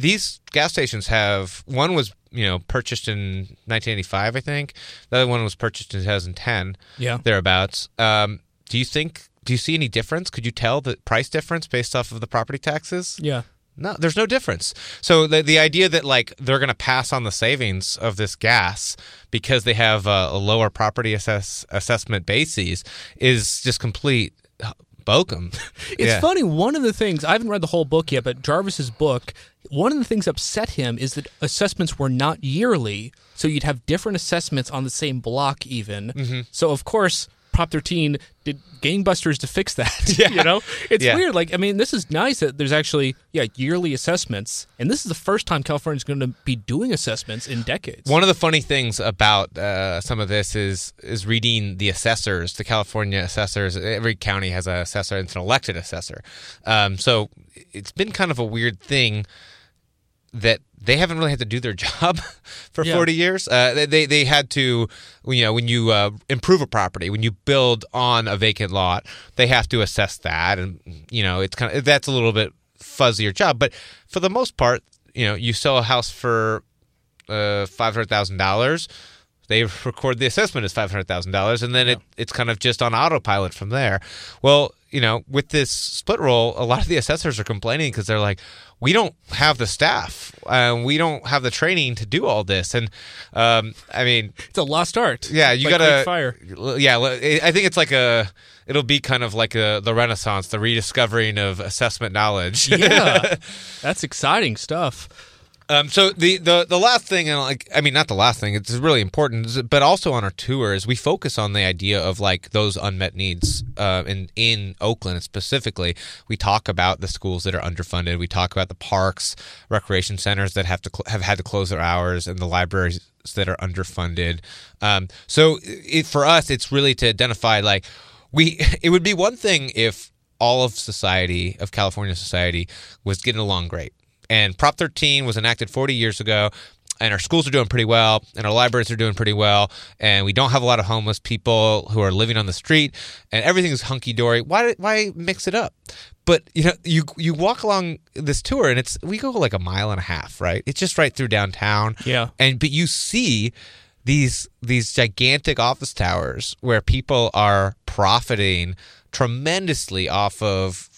These gas stations have one was you know purchased in 1985, I think. The other one was purchased in 2010 Yeah. thereabouts. Um, do you think? Do you see any difference? Could you tell the price difference based off of the property taxes? Yeah. No, there's no difference. So the the idea that like they're going to pass on the savings of this gas because they have a, a lower property assess assessment bases is just complete bokum. It's Yeah. funny. One of the things I haven't read the whole book yet, but Jarvis's book. One of the things upset him is that assessments were not yearly, so you'd have different assessments on the same block, even. Mm-hmm. So of course, Prop 13 did gangbusters to fix that. Yeah. you know, it's Yeah. weird. Like, I mean, this is nice that there's actually yeah yearly assessments, and this is the first time California's going to be doing assessments in decades. One of the funny things about uh, some of this is is reading the assessors, the California assessors. Every county has an assessor; it's an elected assessor. Um, so it's been kind of a weird thing that they haven't really had to do their job for Yeah. 40 years. Uh, they, they had to, you know, when you uh, improve a property, when you build on a vacant lot, they have to assess that, and you know, it's kind of that's a little bit fuzzier job. But for the most part, you know, you sell a house for uh, five hundred thousand dollars. They record the assessment as five hundred thousand dollars, and then it, it's kind of just on autopilot from there. Well, you know, with this split roll, a lot of the assessors are complaining because they're like, we don't have the staff, uh, we don't have the training to do all this, and um, I mean, it's a lost art. yeah, you Like gotta fire. Yeah, I think it's like a. It'll be kind of like a, the Renaissance, the rediscovering of assessment knowledge. Yeah, that's exciting stuff. Um, so the, the the last thing, and like I mean, not the last thing. It's really important, but also on our tour is we focus on the idea of like those unmet needs. Uh, in in Oakland specifically, we talk about the schools that are underfunded. We talk about the parks, recreation centers that have to cl- have had to close their hours, and the libraries that are underfunded. Um, so it, for us, it's really to identify like we. It would be one thing if all of society of California society was getting along great and Prop 13 was enacted 40 years ago. And our schools are doing pretty well, and our libraries are doing pretty well, and we don't have a lot of homeless people who are living on the street, and everything's hunky dory. Why why mix it up? But you know, you you walk along this tour, and it's we go like a mile and a half, right? It's just right through downtown, Yeah. and but you see these these gigantic office towers where people are profiting tremendously off of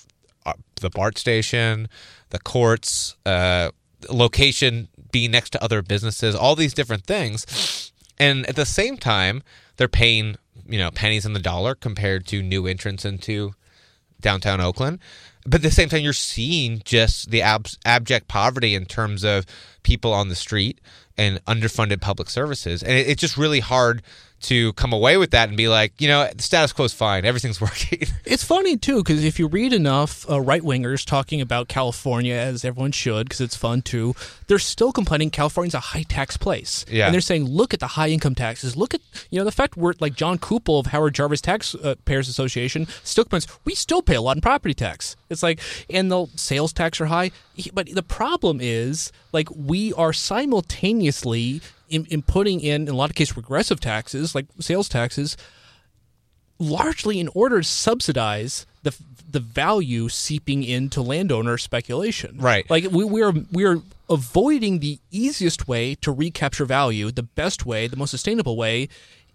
uh, the BART station, the courts, uh, location being next to other businesses, all these different things, and at the same time they're paying you know pennies on the dollar compared to new entrants into downtown Oakland. But at the same time, you're seeing just the ab- abject poverty in terms of people on the street and underfunded public services. And it, it's just really hard to come away with that and be like, you know, the status quo is fine. Everything's working. It's funny too because if you read enough uh, right wingers talking about California, as everyone should, because it's fun too, they're still complaining California's a high tax place. Yeah. and they're saying, look at the high income taxes. Look at you know the fact we're like Jon Coupal of Howard Jarvis Taxpayers Association still complains we still pay a lot in property tax. It's like and the sales tax are high, but the problem is like we are simultaneously. In, in putting in, in a lot of cases, regressive taxes like sales taxes, largely in order to subsidize the the value seeping into landowner speculation. Right. Like we we're we're avoiding the easiest way to recapture value, the best way, the most sustainable way,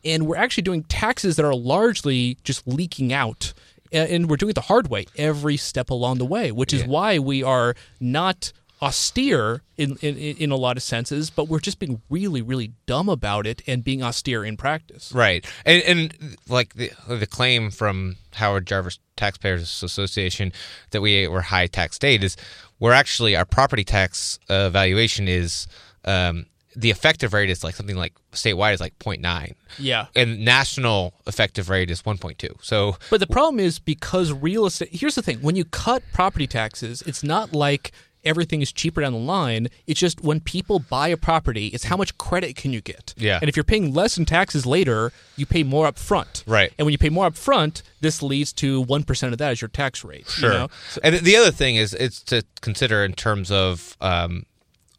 and we're actually doing taxes that are largely just leaking out. And we're doing it the hard way every step along the way, which is why we are not austere in, in in a lot of senses, but we're just being really really dumb about it and being austere in practice. Right, and, and like the the claim from Howard Jarvis Taxpayers Association that we were high tax state is we're actually our property tax uh, valuation is um, the effective rate is like something like statewide is like 0.9 Yeah. and national effective rate is 1.2 so But the problem is because real estate. Here's the thing: when you cut property taxes, it's not like everything is cheaper down the line. It's just when people buy a property, it's how much credit can you get. Yeah. And if you're paying less in taxes later, you pay more up front. Right. And when you pay more up front, this leads to one percent of that as your tax rate. Sure. You know? So- and the other thing is it's to consider in terms of um,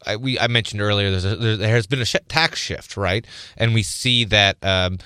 I, we I mentioned earlier there's a, there, has been a sh- tax shift, right? And we see that um,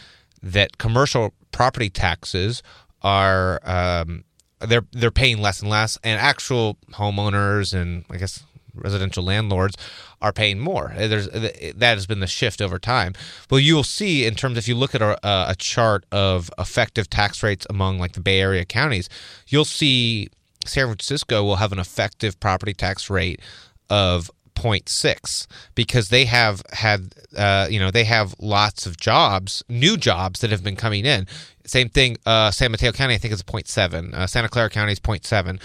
that commercial property taxes are um, they're they're paying less and less, and actual homeowners and I guess residential landlords are paying more. There's that has been the shift over time. Well, you will see in terms if you look at a, a chart of effective tax rates among like the Bay Area counties, you'll see San Francisco will have an effective property tax rate of 0.6 because they have had uh, you know they have lots of jobs new jobs that have been coming in same thing uh, san mateo county i think is a 0.7 uh, santa clara county is 0.7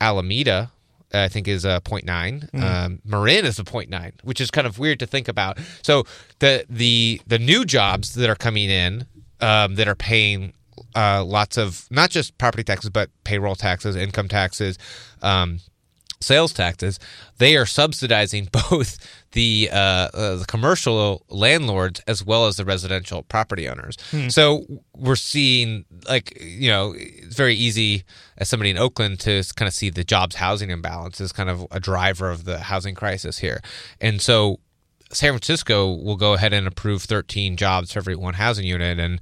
alameda I think is a 0.9. Um, Marin is a 0.9, which is kind of weird to think about. So the the the new jobs that are coming in um, that are paying uh, lots of not just property taxes but payroll taxes, income taxes, um, sales taxes, they are subsidizing both the uh, uh, the commercial landlords as well as the residential property owners. So we're seeing like you know it's very easy as somebody in Oakland to kind of see the jobs housing imbalance as kind of a driver of the housing crisis here, and so. San Francisco will go ahead and approve 13 jobs for every one housing unit, and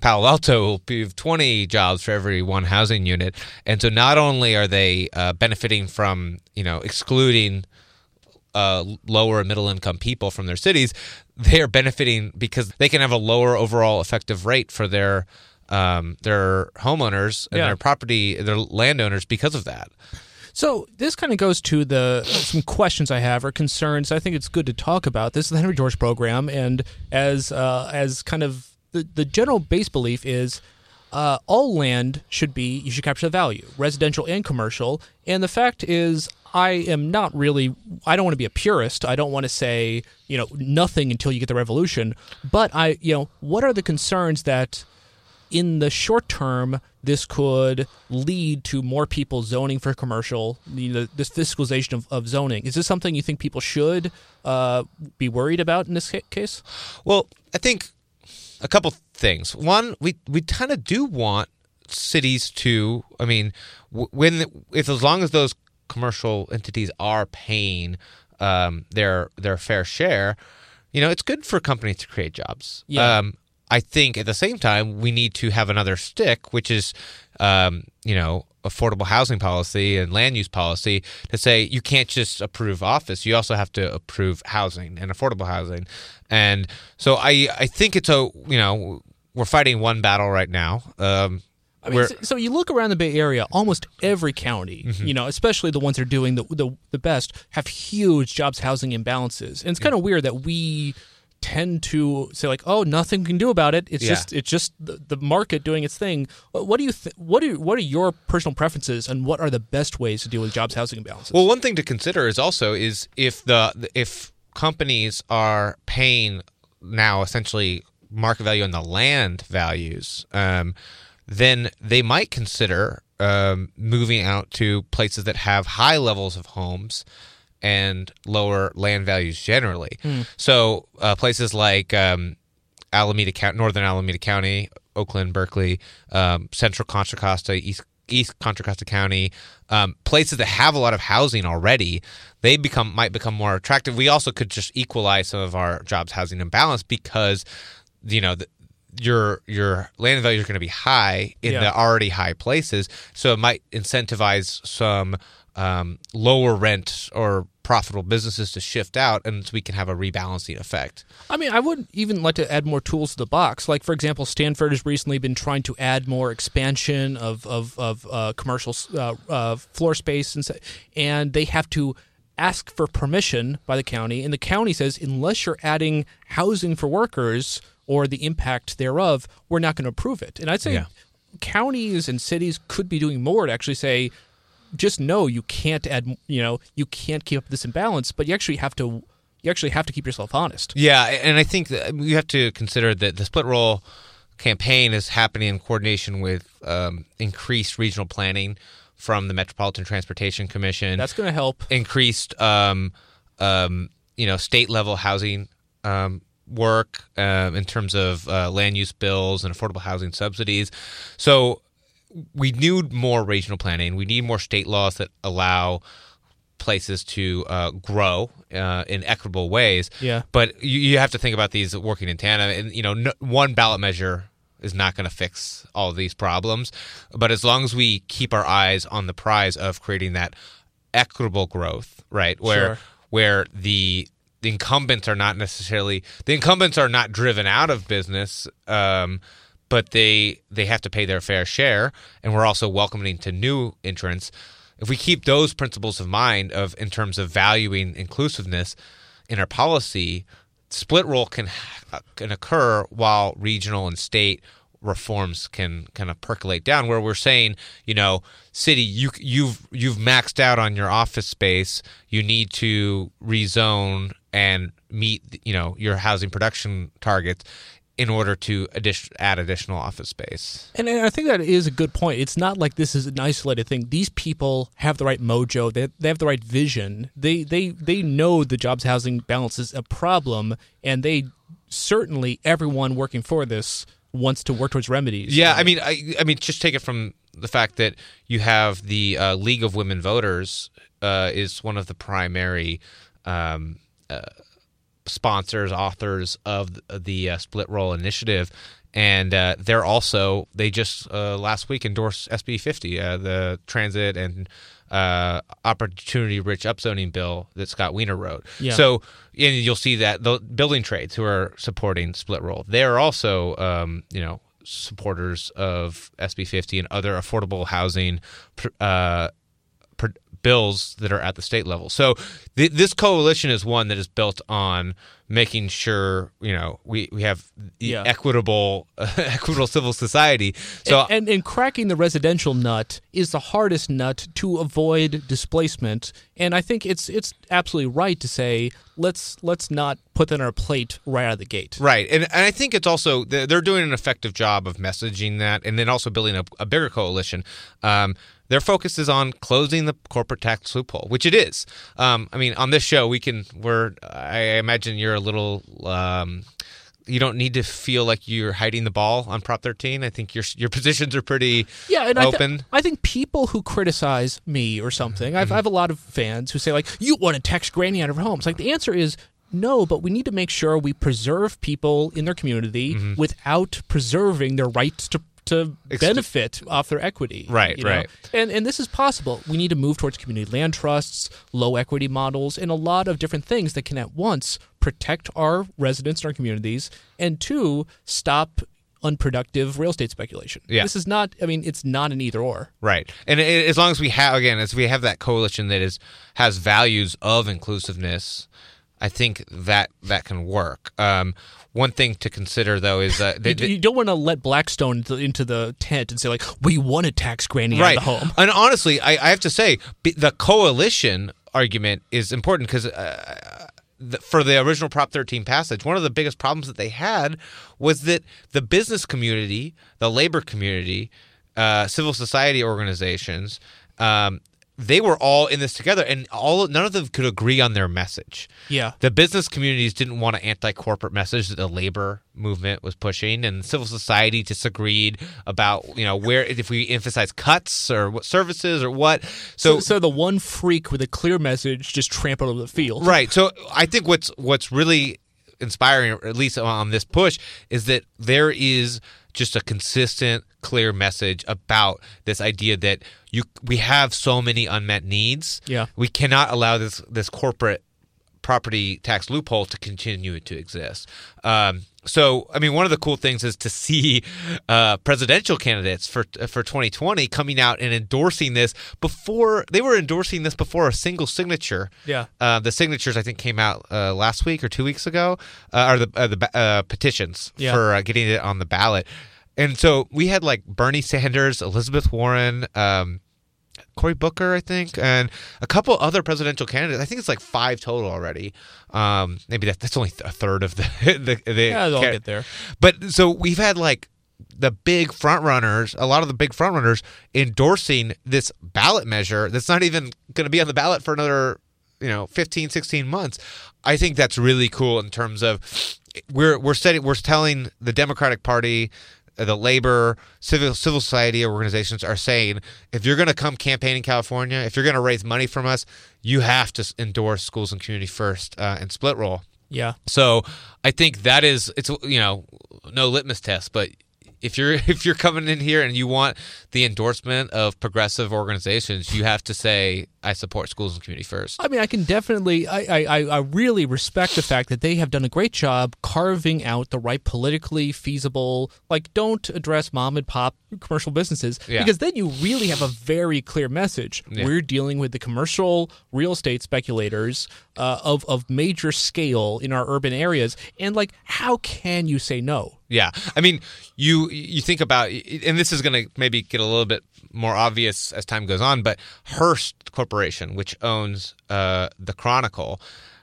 Palo Alto will approve 20 jobs for every one housing unit. And so not only are they uh, benefiting from, you know, excluding uh, lower and middle income people from their cities, they are benefiting because they can have a lower overall effective rate for their um, their homeowners and Yeah. their property, their landowners because of that. So this kind of goes to the some questions I have or concerns. I think it's good to talk about. This is the Henry George program, and as uh, as kind of the the general base belief is. Uh, all land should be you should capture the value, residential and commercial. And the fact is, I am not really. I don't want to be a purist. I don't want to say you know nothing until you get the revolution. But I you know what are the concerns that in the short term, this could lead to more people zoning for commercial, you know, this fiscalization of, of zoning. Is this something you think people should uh, be worried about in this case? Well, I think a couple things. One, we we kind of do want cities to. I mean, when if as long as those commercial entities are paying um, their their fair share, you know, it's good for companies to create jobs. Yeah. Um, I think at the same time we need to have another stick, which is, um, you know, affordable housing policy and land use policy to say you can't just approve office; you also have to approve housing and affordable housing. And so I, I think it's a, you know, we're fighting one battle right now. Um, I mean, so, so you look around the Bay Area, almost every county, Mm-hmm. you know, especially the ones that are doing the, the, the best, have huge jobs housing imbalances. And it's kind of weird that we tend to say like, oh, nothing we can do about it. It's Yeah. just it's just the, the market doing its thing. What do you th- what do what are your personal preferences and what are the best ways to deal with jobs housing imbalances? Well, one thing to consider is also is if the if companies are paying now essentially market value on the land values, um, then they might consider um, moving out to places that have high levels of homes and lower land values generally. So uh, places like um, Alameda County, Northern Alameda County, Oakland, Berkeley, um, Central Contra Costa, East East Contra Costa County, um, places that have a lot of housing already, they become might become more attractive. We also could just equalize some of our jobs housing imbalance because you know the, your your land values are going to be high in Yeah. the already high places, so it might incentivize some um, lower rent or profitable businesses to shift out, and so we can have a rebalancing effect. I mean, I would even like to add more tools to the box. Like, for example, Stanford has recently been trying to add more expansion of of, of uh, commercial uh, uh, floor space, and so, and they have to ask for permission by the county, and the county says unless you're adding housing for workers or the impact thereof, we're not going to approve it. And I'd say Yeah. counties and cities could be doing more to actually say, just know you can't add, you know, you can't keep up this imbalance, but you actually have to, you actually have to keep yourself honest. Yeah, and I think that you have to consider that the split roll campaign is happening in coordination with um, increased regional planning from the Metropolitan Transportation Commission. That's going to help. increased, um, um, you know, state level housing um, work um, in terms of uh, land use bills and affordable housing subsidies. So we need more regional planning. We need more state laws that allow places to uh, grow uh, in equitable ways. Yeah. But you, you have to think about these working in tandem. And, you know, no, one ballot measure is not going to fix all these problems. But as long as we keep our eyes on the prize of creating that equitable growth, right? Where Sure. where the the incumbents are not necessarily the incumbents are not driven out of business, um, but they they have to pay their fair share, and we're also welcoming to new entrants. If we keep those principles of mind of in terms of valuing inclusiveness in our policy, split roll can can occur while regional and state reforms can kind of percolate down where we're saying you know city you you've you've maxed out on your office space you need to rezone and meet you know your housing production targets in order to addition, add additional office space And I think that is a good point. It's not like this is an isolated thing. These people have the right mojo. They, they have the right vision. They they they know the jobs housing balance is a problem, and they certainly everyone working for this wants to work towards remedies. Yeah, I mean, I, I mean, just take it from the fact that you have the uh, League of Women Voters uh, is one of the primary um, uh, sponsors, authors of the, uh, Split Roll Initiative, and uh, they're also they just uh, last week endorsed SB 50, uh, the transit and uh, opportunity rich upzoning bill that Scott Wiener wrote. Yeah. So and you'll see that the building trades who are supporting split roll, they're also um, you know supporters of SB 50 and other affordable housing uh, bills that are at the state level. So th- this coalition is one that is built on making sure you know we, we have Yeah. equitable equitable civil society. So and, and and cracking the residential nut is the hardest nut to avoid displacement. And I think it's it's absolutely right to say let's let's not put that on our plate right out of the gate. Right, and, and I think it's also they're they're doing an effective job of messaging that, and then also building a, a bigger coalition. Um, their focus is on closing the corporate tax loophole, which it is. Um, I mean, on this show, we can. We're. I imagine you're a little. Um, you don't need to feel like you're hiding the ball on Prop 13. I think your your positions are pretty Yeah, and I, th- open. I think people who criticize me or something, I've, I have a lot of fans who say like, "You want to tax granny out of her home." It's like the answer is no, but we need to make sure we preserve people in their community without preserving their rights to to benefit off their equity. Right, you know? right. And and this is possible. We need to move towards community land trusts, low equity models, and a lot of different things that can at once protect our residents and our communities, and two, stop unproductive real estate speculation. Yeah. This is not. I mean, it's not an either or. Right, and it, as long as we have again, as we have that coalition that is has values of inclusiveness, I think that that can work. Um, one thing to consider though is that they, You, you don't want to let Blackstone into, into the tent and say like, "We want to tax granny right, out of the home." and honestly, I, I have to say b- the coalition argument is important because. Uh, for the original Prop 13 passage, one of the biggest problems that they had was that the business community, the labor community, uh, civil society organizations, um, they were all in this together, and all none of them could agree on their message. Yeah. The business communities didn't want an anti-corporate message that the labor movement was pushing, and civil society disagreed about you know where if we emphasize cuts or what services or what. So, So, so the one freak with a clear message just trampled over the field. right. So I think what's what's really inspiring, at least on this push, is that there is just a consistent, clear message about this idea that you we have so many unmet needs. Yeah. we cannot allow this this corporate property tax loophole to continue to exist. Um, so, I mean, one of the cool things is to see uh, presidential candidates for for 2020 coming out and endorsing this before they were endorsing this before a single signature. Yeah. Uh, the signatures I think came out uh, last week or two weeks ago, uh, or the uh, the uh, petitions Yeah. for uh, getting it on the ballot. And so we had like Bernie Sanders, Elizabeth Warren, um, Cory Booker, I think, and a couple other presidential candidates. I think it's like five total already. Um, maybe that, that's only a third of the the, the Yeah, they'll get there. But so we've had like the big front runners, a lot of the big front runners endorsing this ballot measure that's not even going to be on the ballot for another, you know, 15, 16 months. I think that's really cool in terms of we're we're setting we're telling the Democratic Party the labor, civil civil society organizations are saying if you're going to come campaign in California, if you're going to raise money from us, you have to endorse schools and community first uh, and split roll. Yeah. So I think that is it's you know no litmus test, but if you're if you're coming in here and you want the endorsement of progressive organizations, you have to say I support schools and community first. I mean, I can definitely, I, I, I really respect the fact that they have done a great job carving out the right politically feasible, like, don't address mom and pop commercial businesses, Yeah. because then you really have a very clear message. Yeah. We're dealing with the commercial real estate speculators uh, of, of major scale in our urban areas. And, like, how can you say no? Yeah, I mean, you you think about, and this is going to maybe get a little bit more obvious as time goes on, but Hearst Corporation, which owns uh, the Chronicle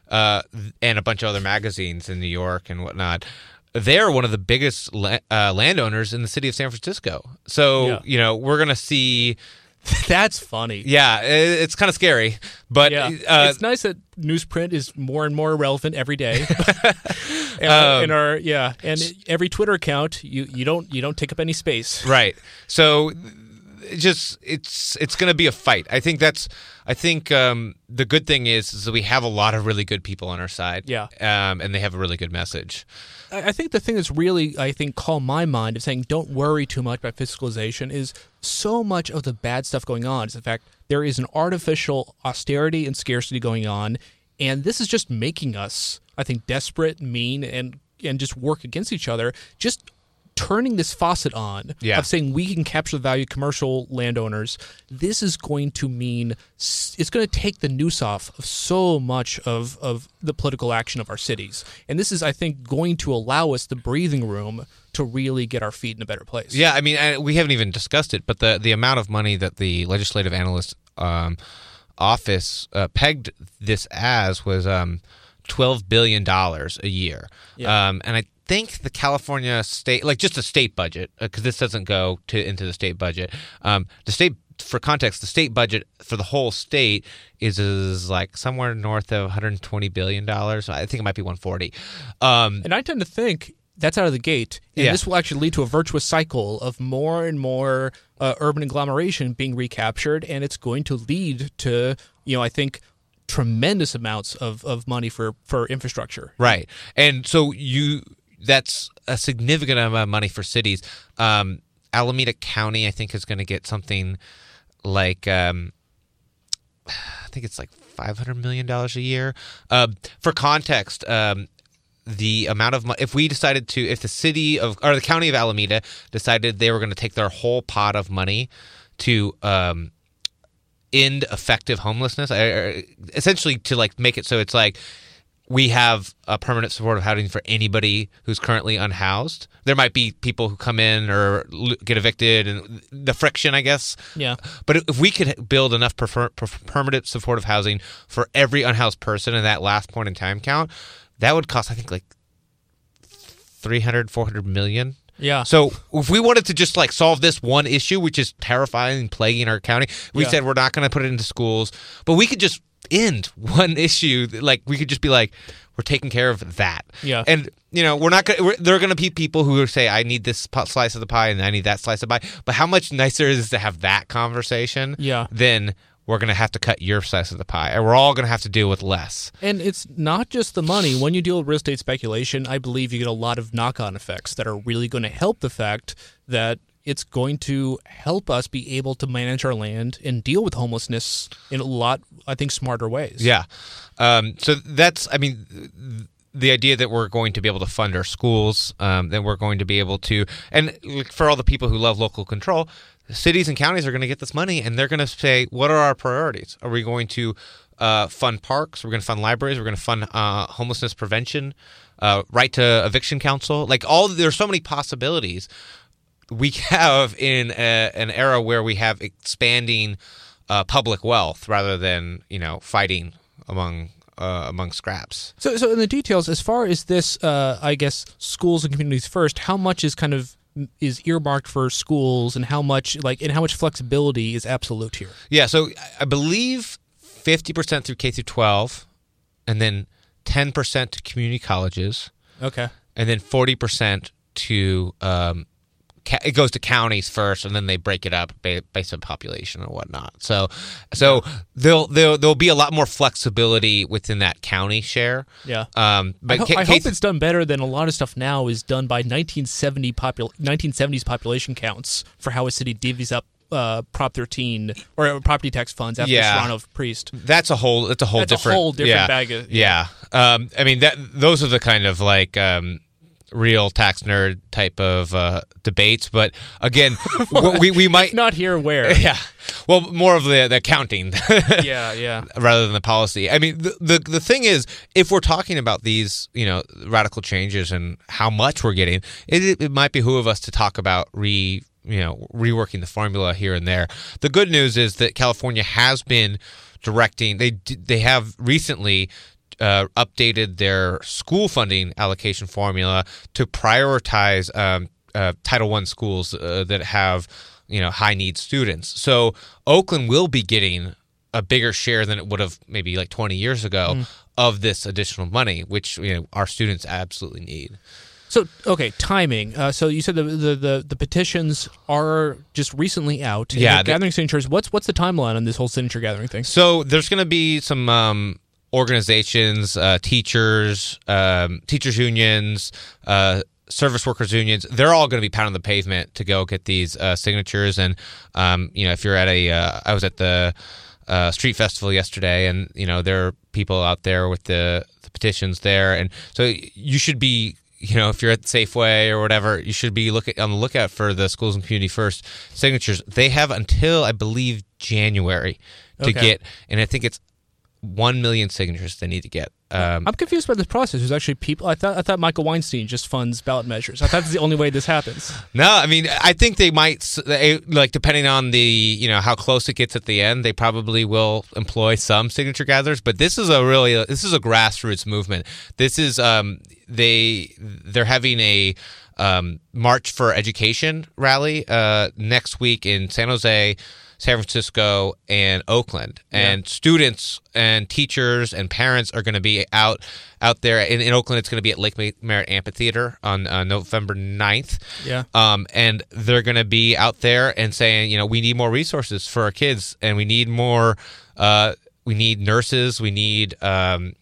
uh, and a bunch of other magazines in New York and whatnot, they're one of the biggest la- uh, landowners in the city of San Francisco. So Yeah. you know we're going to see. That's funny. Yeah, it- it's kind of scary, but Yeah, uh, it's nice that newsprint is more and more relevant every day. and, Um, and our yeah, and every Twitter account, you you don't you don't take up any space. Right. So it just it's it's going to be a fight. I think that's I think um, the good thing is is that we have a lot of really good people on our side. Yeah. Um, and they have a really good message. I I think the thing that's really, I think, calm my mind of saying don't worry too much about fiscalization is so much of the bad stuff going on is the fact there is an artificial austerity and scarcity going on, and this is just making us, I think, desperate, mean, and and just work against each other. Just turning this faucet on Yeah. of saying we can capture the value of commercial landowners this is going to mean it's going to take the noose off of so much of, of the political action of our cities and this is i think going to allow us the breathing room to really get our feet in a better place Yeah, I mean, I, we haven't even discussed it, but the the amount of money that the legislative analyst um, office uh, pegged this as was um, twelve billion dollars a year, Yeah. um, and I think the California state, like just the state budget, because this doesn't go to into the state budget. Um, the state, for context, the state budget for the whole state is, is like somewhere north of 120 billion dollars. I think it might be 140. Um, and i tend to think that's out of the gate and Yeah. this will actually lead to a virtuous cycle of more and more uh, urban agglomeration being recaptured and it's going to lead to you know i think tremendous amounts of, of money for, for infrastructure Right. And so you that's a significant amount of money for cities. Um, Alameda County, I think, is going to get something like um, I think it's like five hundred million dollars a year. Um, for context, um, the amount of money if we decided to if the city of or the county of Alameda decided they were going to take their whole pot of money to um, end effective homelessness, I- essentially to like make it so it's like we have a permanent supportive housing for anybody who's currently unhoused. There might be people who come in or get evicted, and the friction, I guess. Yeah. But if we could build enough prefer- per- permanent supportive housing for every unhoused person in that last point in time count, that would cost, I think, like 300, 400 million. yeah So if we wanted to just like solve this one issue, which is terrifying and plaguing our county, we Yeah. said we're not going to put it into schools, but we could just end one issue. Like we could just be like, we're taking care of that. Yeah. And you know, we're not going. to There are going to be people who say, I need this slice of the pie and I need that slice of pie. But how much nicer is it to have that conversation? Yeah. Than we're going to have to cut your slice of the pie, and we're all going to have to deal with less. And it's not just the money. When you deal with real estate speculation, I believe you get a lot of knock on effects that are really going to help the fact that it's going to help us be able to manage our land and deal with homelessness in a lot, I think, smarter ways. Yeah. Um, so that's, I mean, the idea that we're going to be able to fund our schools, um, that we're going to be able to, and for all the people who love local control, cities and counties are going to get this money and they're going to say, what are our priorities? Are we going to uh, fund parks? We're going to fund libraries. We're going to fund uh, homelessness prevention, uh, right to eviction counsel. Like all, there's so many possibilities we have in a, an era where we have expanding uh, public wealth rather than you know fighting among uh, among scraps. So, so in the details, as far as this, uh, I guess schools and communities first, how much is kind of is earmarked for schools, and how much like and how much flexibility is absolute here? Yeah, so I believe fifty percent through K through twelve, and then ten percent to community colleges. Okay, and then forty percent to um, it goes to counties first, and then they break it up based on population and whatnot. So, so there'll there'll there'll be a lot more flexibility within that county share. Yeah. Um, but I, ho- I hope it's done better than a lot of stuff now is done by 1970 popul- 1970s population counts for how a city divvies up uh, Prop 13 or property tax funds after yeah. Serrano Priest. That's a whole. That's a whole that's different. A whole different yeah, bag of. Yeah. yeah. Um, I mean that. Those are the kind of like. Um, real tax nerd type of uh, debates. But again, we, we might not hear where. Yeah, well, more of the, the accounting. yeah, yeah. Rather than the policy. I mean, the, the the thing is, if we're talking about these, you know, radical changes and how much we're getting, it, it might behoove us to talk about re you know reworking the formula here and there. The good news is that California has been directing. They they have recently uh, updated their school funding allocation formula to prioritize um, uh, Title One schools uh, that have you know high need students. So Oakland will be getting a bigger share than it would have maybe like 20 years ago mm. of this additional money, which you know our students absolutely need. So okay, timing. Uh, so you said the, the, the the petitions are just recently out. Yeah, gathering signatures. What's what's the timeline on this whole signature gathering thing? So there's going to be some um, organizations, uh, teachers, um, teachers unions, uh, service workers unions. They're all going to be pounding the pavement to go get these uh, signatures. And um, you know, if you're at a, uh, I was at the uh, street festival yesterday, and you know, there are people out there with the, the petitions there, and so you should be you know, if you're at Safeway or whatever, you should be looking on the lookout for the schools and community first signatures. They have until I believe January to okay. get, and I think it's one million signatures they need to get. Um, I'm confused by this process. There's actually people. I thought I thought Michael Weinstein just funds ballot measures. I thought that's the only way this happens. No, I mean I think they might like depending on the you know how close it gets at the end, they probably will employ some signature gatherers. But this is a really this is a grassroots movement. This is um they they're having a um, March for Education rally uh, next week in San Jose. San Francisco, and Oakland. And yeah. students and teachers and parents are going to be out out there. In, in Oakland, it's going to be at Lake Merritt Amphitheater on uh, November 9th. Yeah. Um, and they're going to be out there and saying, you know, we need more resources for our kids, and we need more. Uh, we need nurses. We need um,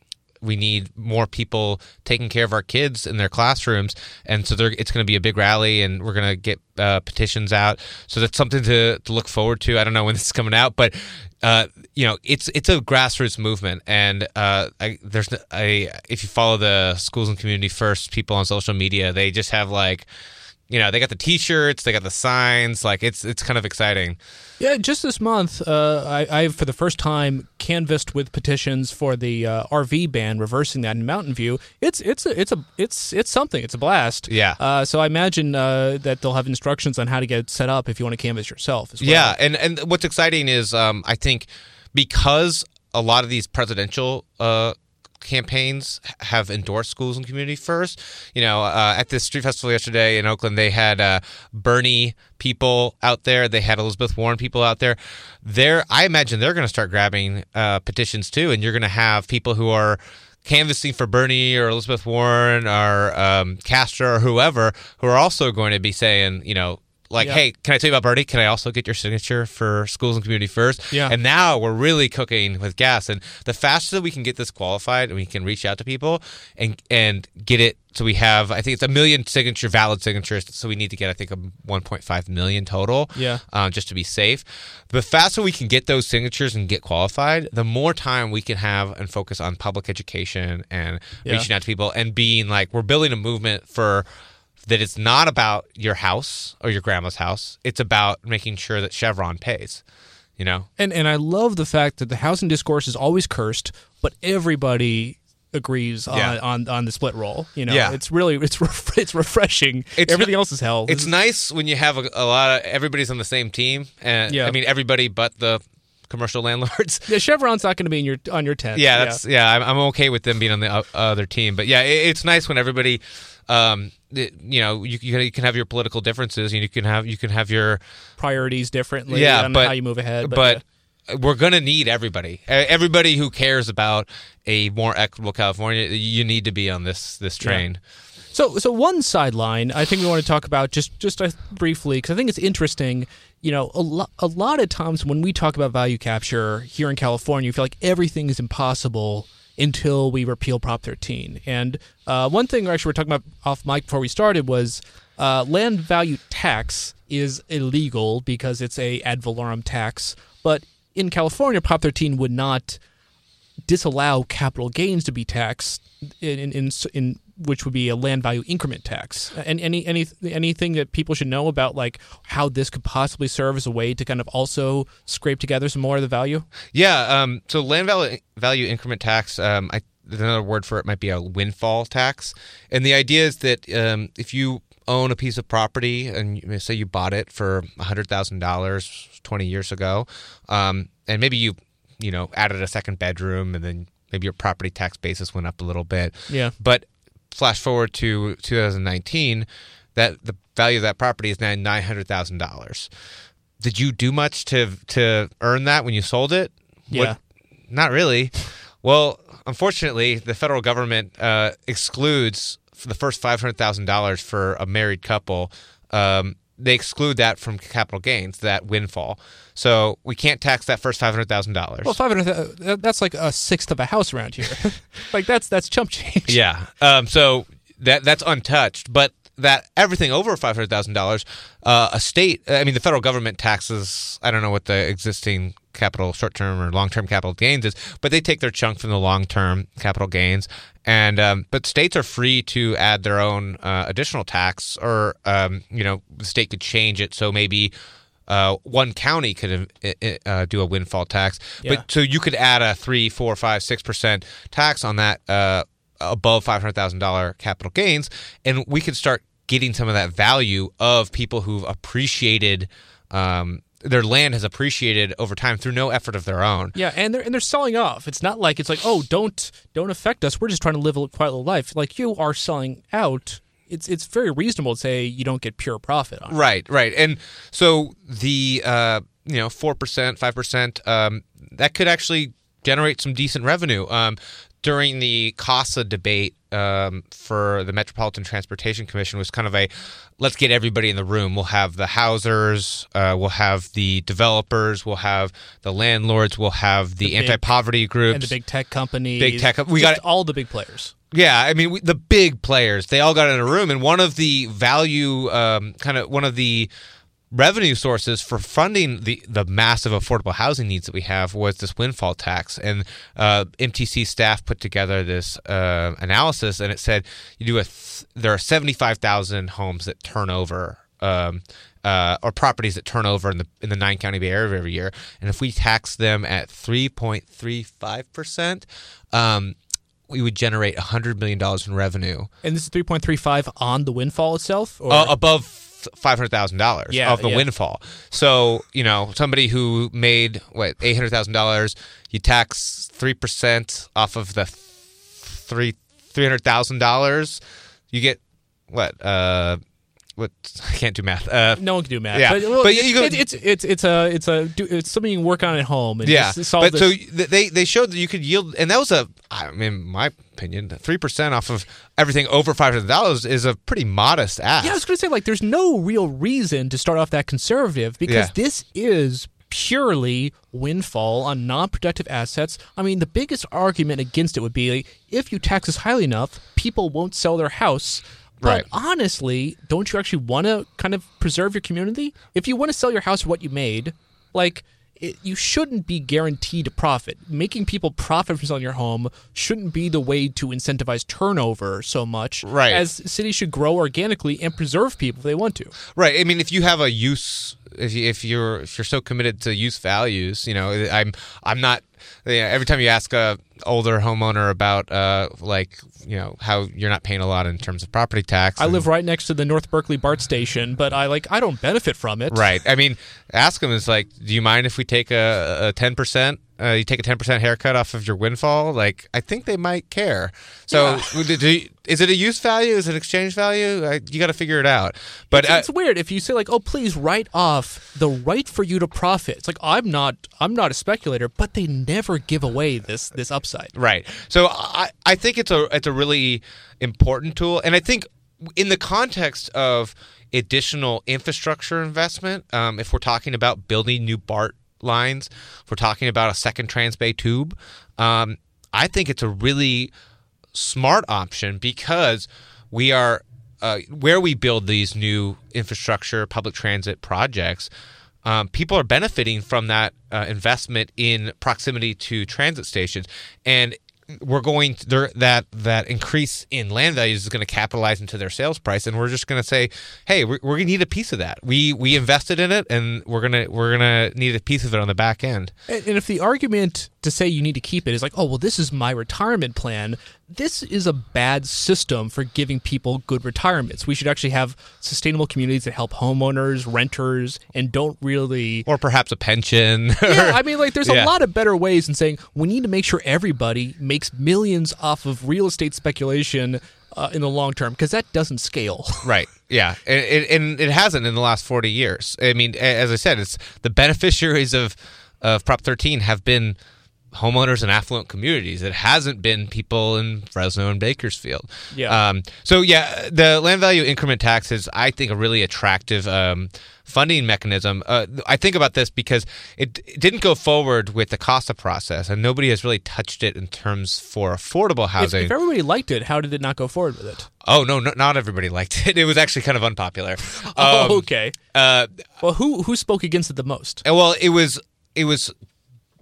we need more people taking care of our kids in their classrooms, and so it's going to be a big rally, and we're going to get uh, petitions out. So that's something to, to look forward to. I don't know when this is coming out, but uh, you know, it's it's a grassroots movement, and uh, I, there's a if you follow the schools and community first people on social media, they just have like you know they got the t-shirts they got the signs like it's it's kind of exciting. Yeah just this month uh, I, I for the first time canvassed with petitions for the uh, rv ban reversing that in mountain view. It's it's a it's a it's it's something. It's a blast. Yeah. Uh, so i imagine uh, that they'll have instructions on how to get it set up if you want to canvass yourself as well. yeah and and what's exciting is um, i think because a lot of these presidential uh, campaigns have endorsed schools and community first. You know, uh, at the street festival yesterday in Oakland, they had uh, Bernie people out there. They had Elizabeth Warren people out there. There, I imagine they're going to start grabbing uh, petitions too, and you're going to have people who are canvassing for Bernie or Elizabeth Warren or um, Castro or whoever who are also going to be saying, you know, like, hey, can I tell you about Bernie? Can I also get your signature for schools and community first? Yeah. And now we're really cooking with gas. And the faster that we can get this qualified and we can reach out to people and and get it so we have I think it's a million signature valid signatures. So we need to get I think a 1.5 million total. Yeah. Um, just to be safe. The faster we can get those signatures and get qualified, the more time we can have and focus on public education and Yeah. reaching out to people and being like we're building a movement for that it's not about your house or your grandma's house. It's about making sure that Chevron pays. You know? And and I love the fact that the housing discourse is always cursed, but everybody agrees on, Yeah. on on the split roll. You know, Yeah. it's really it's ref- it's refreshing. It's Everything not- else is hell. It's nice when you have a, a lot of everybody's on the same team. And Yeah. I mean everybody but the commercial landlords. yeah, Chevron's not going to be in your on your tent. yeah, that's yeah. I'm, I'm okay with them being on the other team, but yeah, it, it's nice when everybody, um, you know, you, you can- have your political differences, and you can have you can have your priorities differently. yeah, but how you move ahead, but, but we're gonna need everybody. Everybody who cares about a more equitable California, you need to be on this this train. So, so one sideline I think we want to talk about just just uh, briefly because I think it's interesting. You know, a lot a lot of times when we talk about value capture here in California, you feel like everything is impossible until we repeal Prop 13. And uh, one thing actually we're talking about off mic before we started was uh, land value tax is illegal because it's a ad valorem tax, but in California, Prop 13 would not disallow capital gains to be taxed in in, in, in which would be a land value increment tax. And any any anything that people should know about like how this could possibly serve as a way to kind of also scrape together some more of the value. Yeah. Um, so land value, value increment tax. Um, I, another word for it might be a windfall tax, and the idea is that um, if you own a piece of property and say you bought it for hundred thousand dollars twenty years ago, um, and maybe you you know added a second bedroom, and then maybe your property tax basis went up a little bit. Yeah. But flash forward to 2019, that the value of that property is now nine hundred thousand dollars. Did you do much to to earn that when you sold it? Yeah. not really. Well, unfortunately, the federal government uh, excludes the first five hundred thousand dollars for a married couple. Um, they exclude that from capital gains, that windfall. So we can't tax that first five hundred thousand dollars. Well, five hundred. That's like a sixth of a house around here. like that's that's chump change. Yeah. Um, so that that's untouched, but that everything over five hundred thousand dollars, uh, a state. I mean, the federal government taxes. I don't know what the existing capital short term or long term capital gains is, but they take their chunk from the long term capital gains. And um, but states are free to add their own uh, additional tax, or um, you know, the state could change it so maybe. Uh, one county could uh, uh, do a windfall tax, Yeah. but so you could add a three, four, five, six percent tax on that uh, above five hundred thousand dollar capital gains, and we could start getting some of that value of people who've appreciated um, their land has appreciated over time through no effort of their own. Yeah, and they're and they're selling off. It's not like it's like, oh, don't don't affect us. We're just trying to live a quiet little life. Like you are selling out. It's it's very reasonable to say you don't get pure profit on it. Right, right, and so the uh, you know four percent, five percent, um, that could actually generate some decent revenue. Um, during the CASA debate um, for the Metropolitan Transportation Commission was kind of a let's get everybody in the room. We'll have the housers, uh, we'll have the developers, we'll have the landlords, we'll have the, The anti-poverty groups, And the big tech companies, Big tech we got- all the big players. Yeah, I mean we, the big players. They all got in a room, and one of the value, um, kind of one of the revenue sources for funding the the massive affordable housing needs that we have was this windfall tax. And uh, MTC staff put together this uh, analysis, and it said you do a th- there are seventy five thousand homes that turn over. Um, uh, or properties that turn over in the in the nine county Bay Area every year, and if we tax them at three point three five percent, um, we would generate $100 million in revenue And this is three point three five on the windfall itself. Or uh, above $500,000 Yeah, of the yeah. windfall. So, you know, somebody who made, what, $800,000, you tax 3% off of the three $300,000, you get, what, uh, what I can't do math. Uh, No one can do math. Yeah, but, well, but you go- it- it's it's it's a it's a it's something you can work on at home. And yeah, just solve but so this- th- they they showed that you could yield, and that was a, I mean, my opinion, three percent off of everything over five hundred dollars is a pretty modest ask. Yeah, I was going to say like there's no real reason to start off that conservative because Yeah. this is purely windfall on non-productive assets. I mean, the biggest argument against it would be like, if you tax this highly enough, people won't sell their house. But honestly, don't you actually want to kind of preserve your community? If you want to sell your house for what you made, like it, you shouldn't be guaranteed a profit. Making people profit from selling your home shouldn't be the way to incentivize turnover so much. Right. As cities should grow organically and preserve people if they want to. Right. I mean, if you have a use, if you, if you're if you're so committed to use values, you know, I'm I'm not. You know, every time you ask a older homeowner about uh like you know how you're not paying a lot in terms of property tax, I and- live right next to the North Berkeley BART station, but I like I don't benefit from it. Right. I mean, ask them is like, do you mind if we take a ten percent? Uh, you take a ten percent haircut off of your windfall. Like, I think they might care. So, you- is it a use value? Is it an exchange value? I, you got to figure it out. But It's, uh, it's weird if you say like, "Oh, please write off the right for you to profit." It's like I'm not I'm not a speculator, but they never give away this this upside. Right. So I, I think it's a it's a really important tool, and I think in the context of additional infrastructure investment, um, if we're talking about building new BART lines, if we're talking about a second Transbay tube, um, I think it's a really smart option because we are uh, where we build these new infrastructure public transit projects um, people are benefiting from that uh, investment in proximity to transit stations. And we're going to, there- that that increase in land values is going to capitalize into their sales price. And we're just going to say hey we're, we're going to need a piece of that. We we invested in it and we're going to we're to need a piece of it on the back end. And, and if the argument to say you need to keep it is like, "Oh, well, this is my retirement plan," this is a bad system for giving people good retirements. We should actually have sustainable communities that help homeowners, renters, and don't really or perhaps a pension yeah, I mean, like, there's Yeah. a lot of better ways than saying we need to make sure everybody makes millions off of real estate speculation uh, in the long term because that doesn't scale. Right. Yeah, and it, and it hasn't in the last forty years. I mean, as I said, it's the beneficiaries of of Prop 13 have been homeowners in affluent communities. It hasn't been people in Fresno and Bakersfield. Yeah. Um, so yeah, the land value increment tax is, I think, a really attractive um, funding mechanism. Uh, I think about this because it, it didn't go forward with the CASA process, and nobody has really touched it in terms for affordable housing. if everybody liked it, how did it not go forward with it? oh no, no, not everybody liked it. It was actually kind of unpopular. Um, oh, okay. uh, Well, who who spoke against it the most? well, it was it was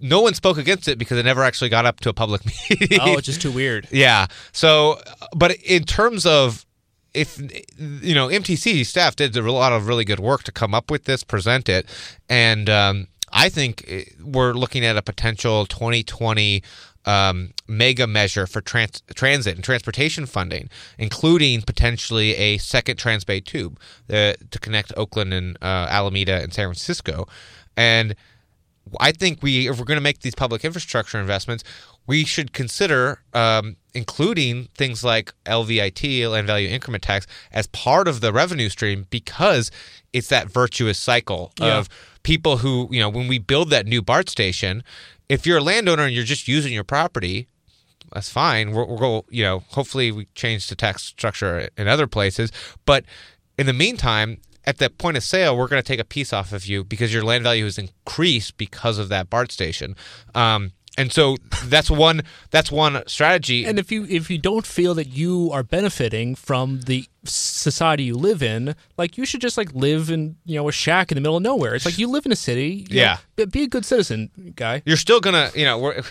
no one spoke against it because it never actually got up to a public meeting. Oh, it's just too weird. yeah. So, but in terms of if you know, MTC staff did a lot of really good work to come up with this, present it, and um, I think eh, we're looking at a potential 2020 um, mega measure for trans- transit and transportation funding, including potentially a second Transbay tube uh, to connect Oakland and uh, Alameda and San Francisco, and I think we, if we're going to make these public infrastructure investments, we should consider um, including things like LVIT, land value increment tax, as part of the revenue stream because it's that virtuous cycle Yeah. of people who, you know, when we build that new BART station, if you're a landowner and you're just using your property, that's fine. We'll, we'll go, you know, hopefully we change the tax structure in other places. But in the meantime, at the point of sale, we're going to take a piece off of you because your land value has increased because of that BART station. Um, and so that's one that's one strategy. And if you if you don't feel that you are benefiting from the society you live in, like you should just like live in you know a shack in the middle of nowhere. It's like you live in a city. you know, Yeah. be- be a good citizen, guy. you're still gonna, you know, we're,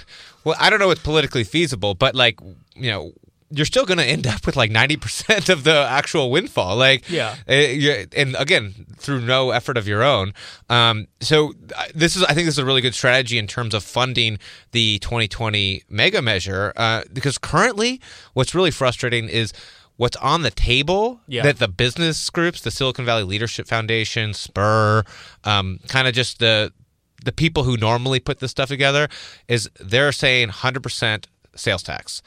well, I don't know what's politically feasible, but like, you know, you're still gonna end up with like 90% of the actual windfall. Like, Yeah. uh, and again, through no effort of your own. Um, so this is, I think, this is a really good strategy in terms of funding the 2020 mega measure. Uh, because currently, what's really frustrating is. What's on the table Yeah. that the business groups, the Silicon Valley Leadership Foundation, Spur, um, kind of just the the people who normally put this stuff together is they're saying 100% sales tax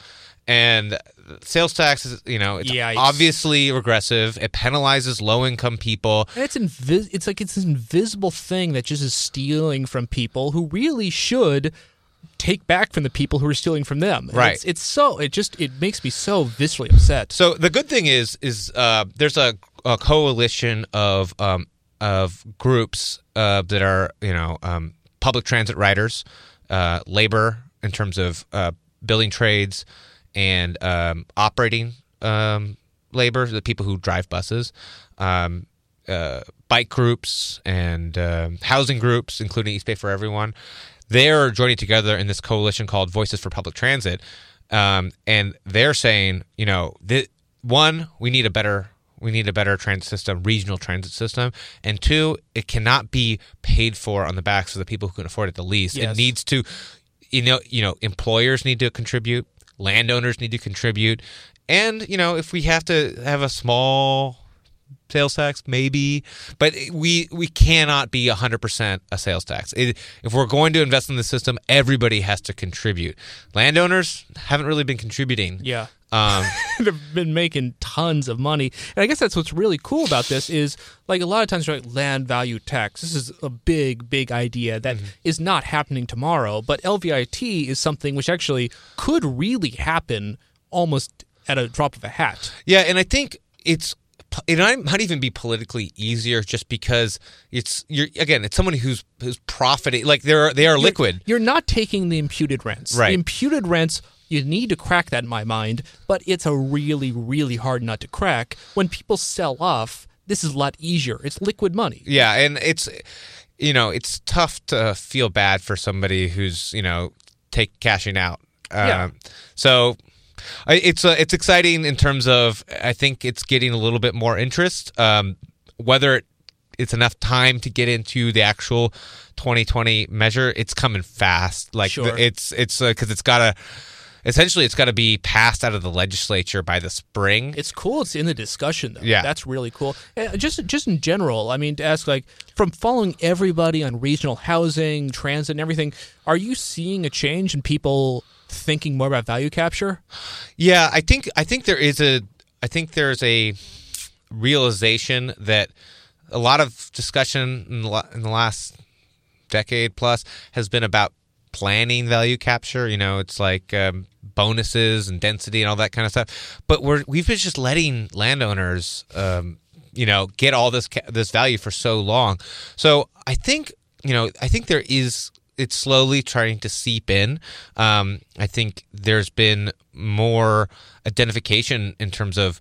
and sales tax is you know it's Yikes. obviously regressive. It penalizes low income people. And it's invis- it's like it's this invisible thing that just is stealing from people who really should take back from the people who are stealing from them. And Right. It's, it's so it just it makes me so viscerally upset. So the good thing is is uh, there's a, a coalition of um, of groups uh, that are you know um, public transit riders, uh, labor in terms of uh, building trades, and um, operating um, labor, the people who drive buses. Um, uh, bike groups and um housing groups, including East Bay for Everyone, they're joining together in this coalition called Voices for Public Transit, um, and they're saying, you know, that one, we need a better we need a better transit system, regional transit system, and two, it cannot be paid for on the backs of the people who can afford it the least. Yes. It needs to, you know, you know, employers need to contribute, landowners need to contribute, and you know, if we have to have a small sales tax maybe but we we cannot be 100% a sales tax it, if we're going to invest in the system everybody has to contribute landowners haven't really been contributing Yeah. um, They've been making tons of money. And I guess that's what's really cool about this is like a lot of times you're like land value tax. This is a big, big idea that is not happening tomorrow. But LVIT is something which actually could really happen almost at a drop of a hat. yeah and i think it's it might even be politically easier just because it's you're again it's someone who's who's profiting like they're they are liquid You're not taking the imputed rents. Right. The imputed rents, you need to crack that in my mind, but it's a really, really hard nut to crack. When people sell off, this is a lot easier. It's liquid money. Yeah, and it's you know it's tough to feel bad for somebody who's you know take cashing out. Yeah. Um, so I, it's uh, it's exciting in terms of I think it's getting a little bit more interest. Um, whether it's enough time to get into the actual 2020 measure, it's coming fast. Like Sure. it's it's because it's got to essentially it's got to be passed out of the legislature by the spring. It's cool. It's in the discussion, though. Yeah. that's really cool. Uh, just, just in general, I mean, to ask like from following everybody on regional housing, transit, and everything, are you seeing a change in people thinking more about value capture? Yeah, I think I think there is a I think there's a realization that a lot of discussion in the, in the last decade plus has been about planning value capture. You know, it's like um, bonuses and density and all that kind of stuff. But we're we've been just letting landowners, um, you know, get all this ca- this value for so long. So I think you know I think there is it's slowly trying to seep in. Um, I think there's been more identification in terms of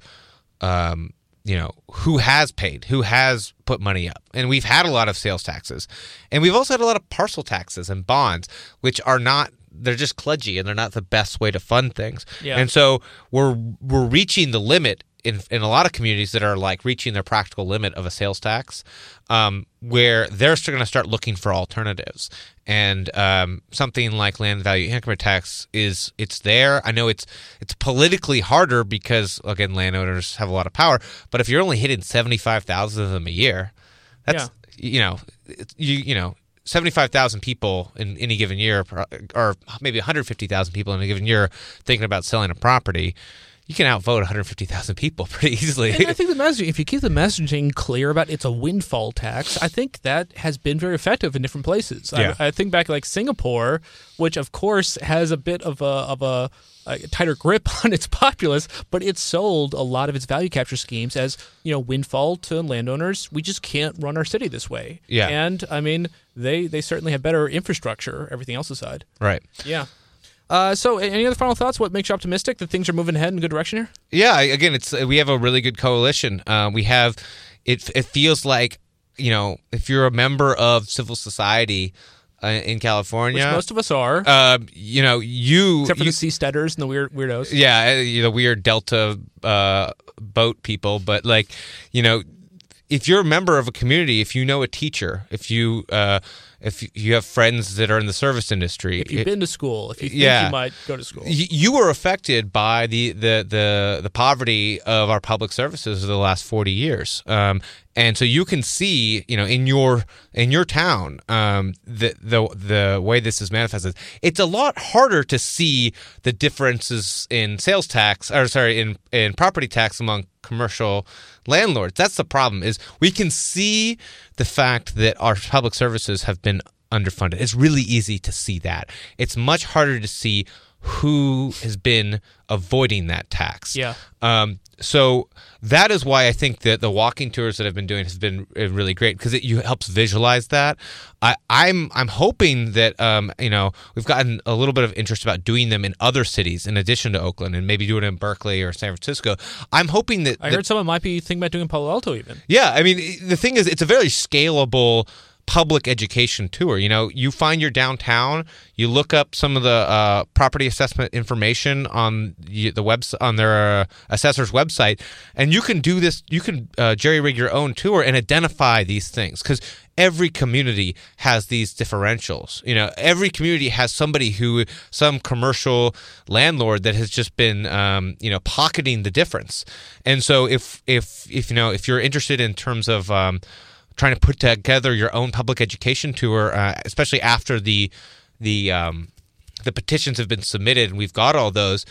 um, you know who has paid who has put money up and we've had a lot of sales taxes and we've also had a lot of parcel taxes and bonds which are not they're just kludgy and they're not the best way to fund things Yeah. and so we're we're reaching the limit in, in a lot of communities that are like reaching their practical limit of a sales tax, um, where they're still going to start looking for alternatives. And um, something like land value increment tax is it's there. I know it's it's politically harder because again landowners have a lot of power. But if you're only hitting seventy five thousand of them a year, that's you know you you know. 75,000 people in any given year, or maybe 150,000 people in a given year thinking about selling a property, you can outvote 150,000 people pretty easily. And I think the messaging, if you keep the messaging clear about it's a windfall tax, I think that has been very effective in different places. Yeah. I, I think back like Singapore, which of course has a bit of a of a, a tighter grip on its populace, but it sold a lot of its value capture schemes as you know windfall to landowners. We just can't run our city this way. Yeah. and I mean they they certainly have better infrastructure, everything else aside. right. Yeah. Uh, so, any other final thoughts? What makes you optimistic that things are moving ahead in a good direction here? Yeah, again, it's we have a really good coalition. Uh, we have it. It feels like you know if you're a member of civil society uh, in California, Which most of us are, um, you know you, except for you the seasteaders and the weird weirdos. yeah, uh, the weird Delta uh, boat people, but like you know. If you're a member of a community, if you know a teacher, if you uh, if you have friends that are in the service industry, If you've been to school, if you think Yeah. you might go to school. You were affected by the, the, the, the poverty of our public services over the last 40 years. Um, and so you can see, you know, in your in your town, um, the the the way this is manifested. It's a lot harder to see the differences in sales tax, or sorry, in in property tax among commercial landlords. That's the problem. Is we can see the fact that our public services have been underfunded. It's really easy to see that. It's much harder to see who has been avoiding that tax. Yeah. Um, so that is why I think that the walking tours that I've been doing has been uh, really great because it you helps visualize that. I, I'm I'm hoping that um, you know we've gotten a little bit of interest about doing them in other cities in addition to Oakland and maybe doing it in Berkeley or San Francisco. I'm hoping that I that- heard someone might be thinking about doing Palo Alto even. yeah, I mean, the thing is, it's a very scalable public education tour. You know, you find your downtown, you look up some of the uh, property assessment information on the webs on their uh, assessor's website, and you can do this. You can uh, jerry rig your own tour and identify these things because every community has these differentials. You know, every community has somebody who, some commercial landlord that has just been, um, you know, pocketing the difference. And so, if if if you know, if you're interested in terms of um, trying to put together your own public education tour, uh, especially after the the um, the petitions have been submitted and we've got all those.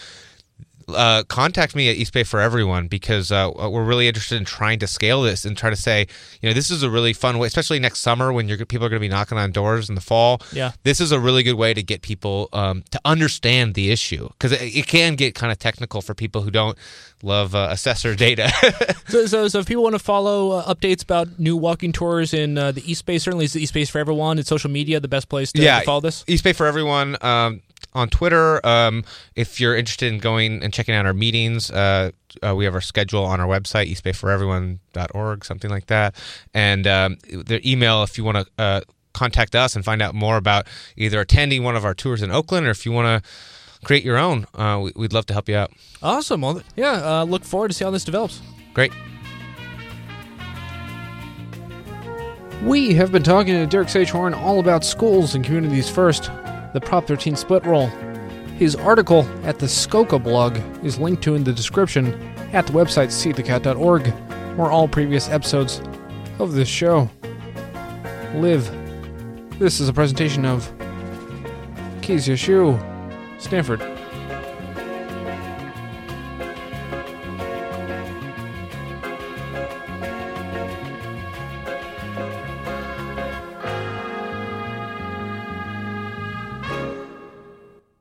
Uh, contact me at East Bay for Everyone because uh, we're really interested in trying to scale this and try to say, you know, this is a really fun way, especially next summer when you're, people are going to be knocking on doors in the fall. Yeah. this is a really good way to get people um, to understand the issue because it, it can get kind of technical for people who don't love uh, assessor data. So, so, so if people want to follow uh, updates about new walking tours in uh, the East Bay, certainly is the East Bay for everyone. It's social media the best place to, to follow this. East Bay for everyone um, on Twitter. Um, if you're interested in going and checking out our meetings, uh, uh, we have our schedule on our website, eastbayforeveryone.org, something like that. And um, the email, if you want to uh, contact us and find out more about either attending one of our tours in Oakland or if you want to create your own, uh, we- we'd love to help you out. Awesome. Well, yeah. Uh, look forward to see how this develops. Great. We have been talking to Derek Sagehorn all about schools and communities first, the Prop 13 split roll. His article at the Skoka blog is linked to in the description at the website seethecat.org, or all previous episodes of this show live. This is a presentation of KZSU, Stanford.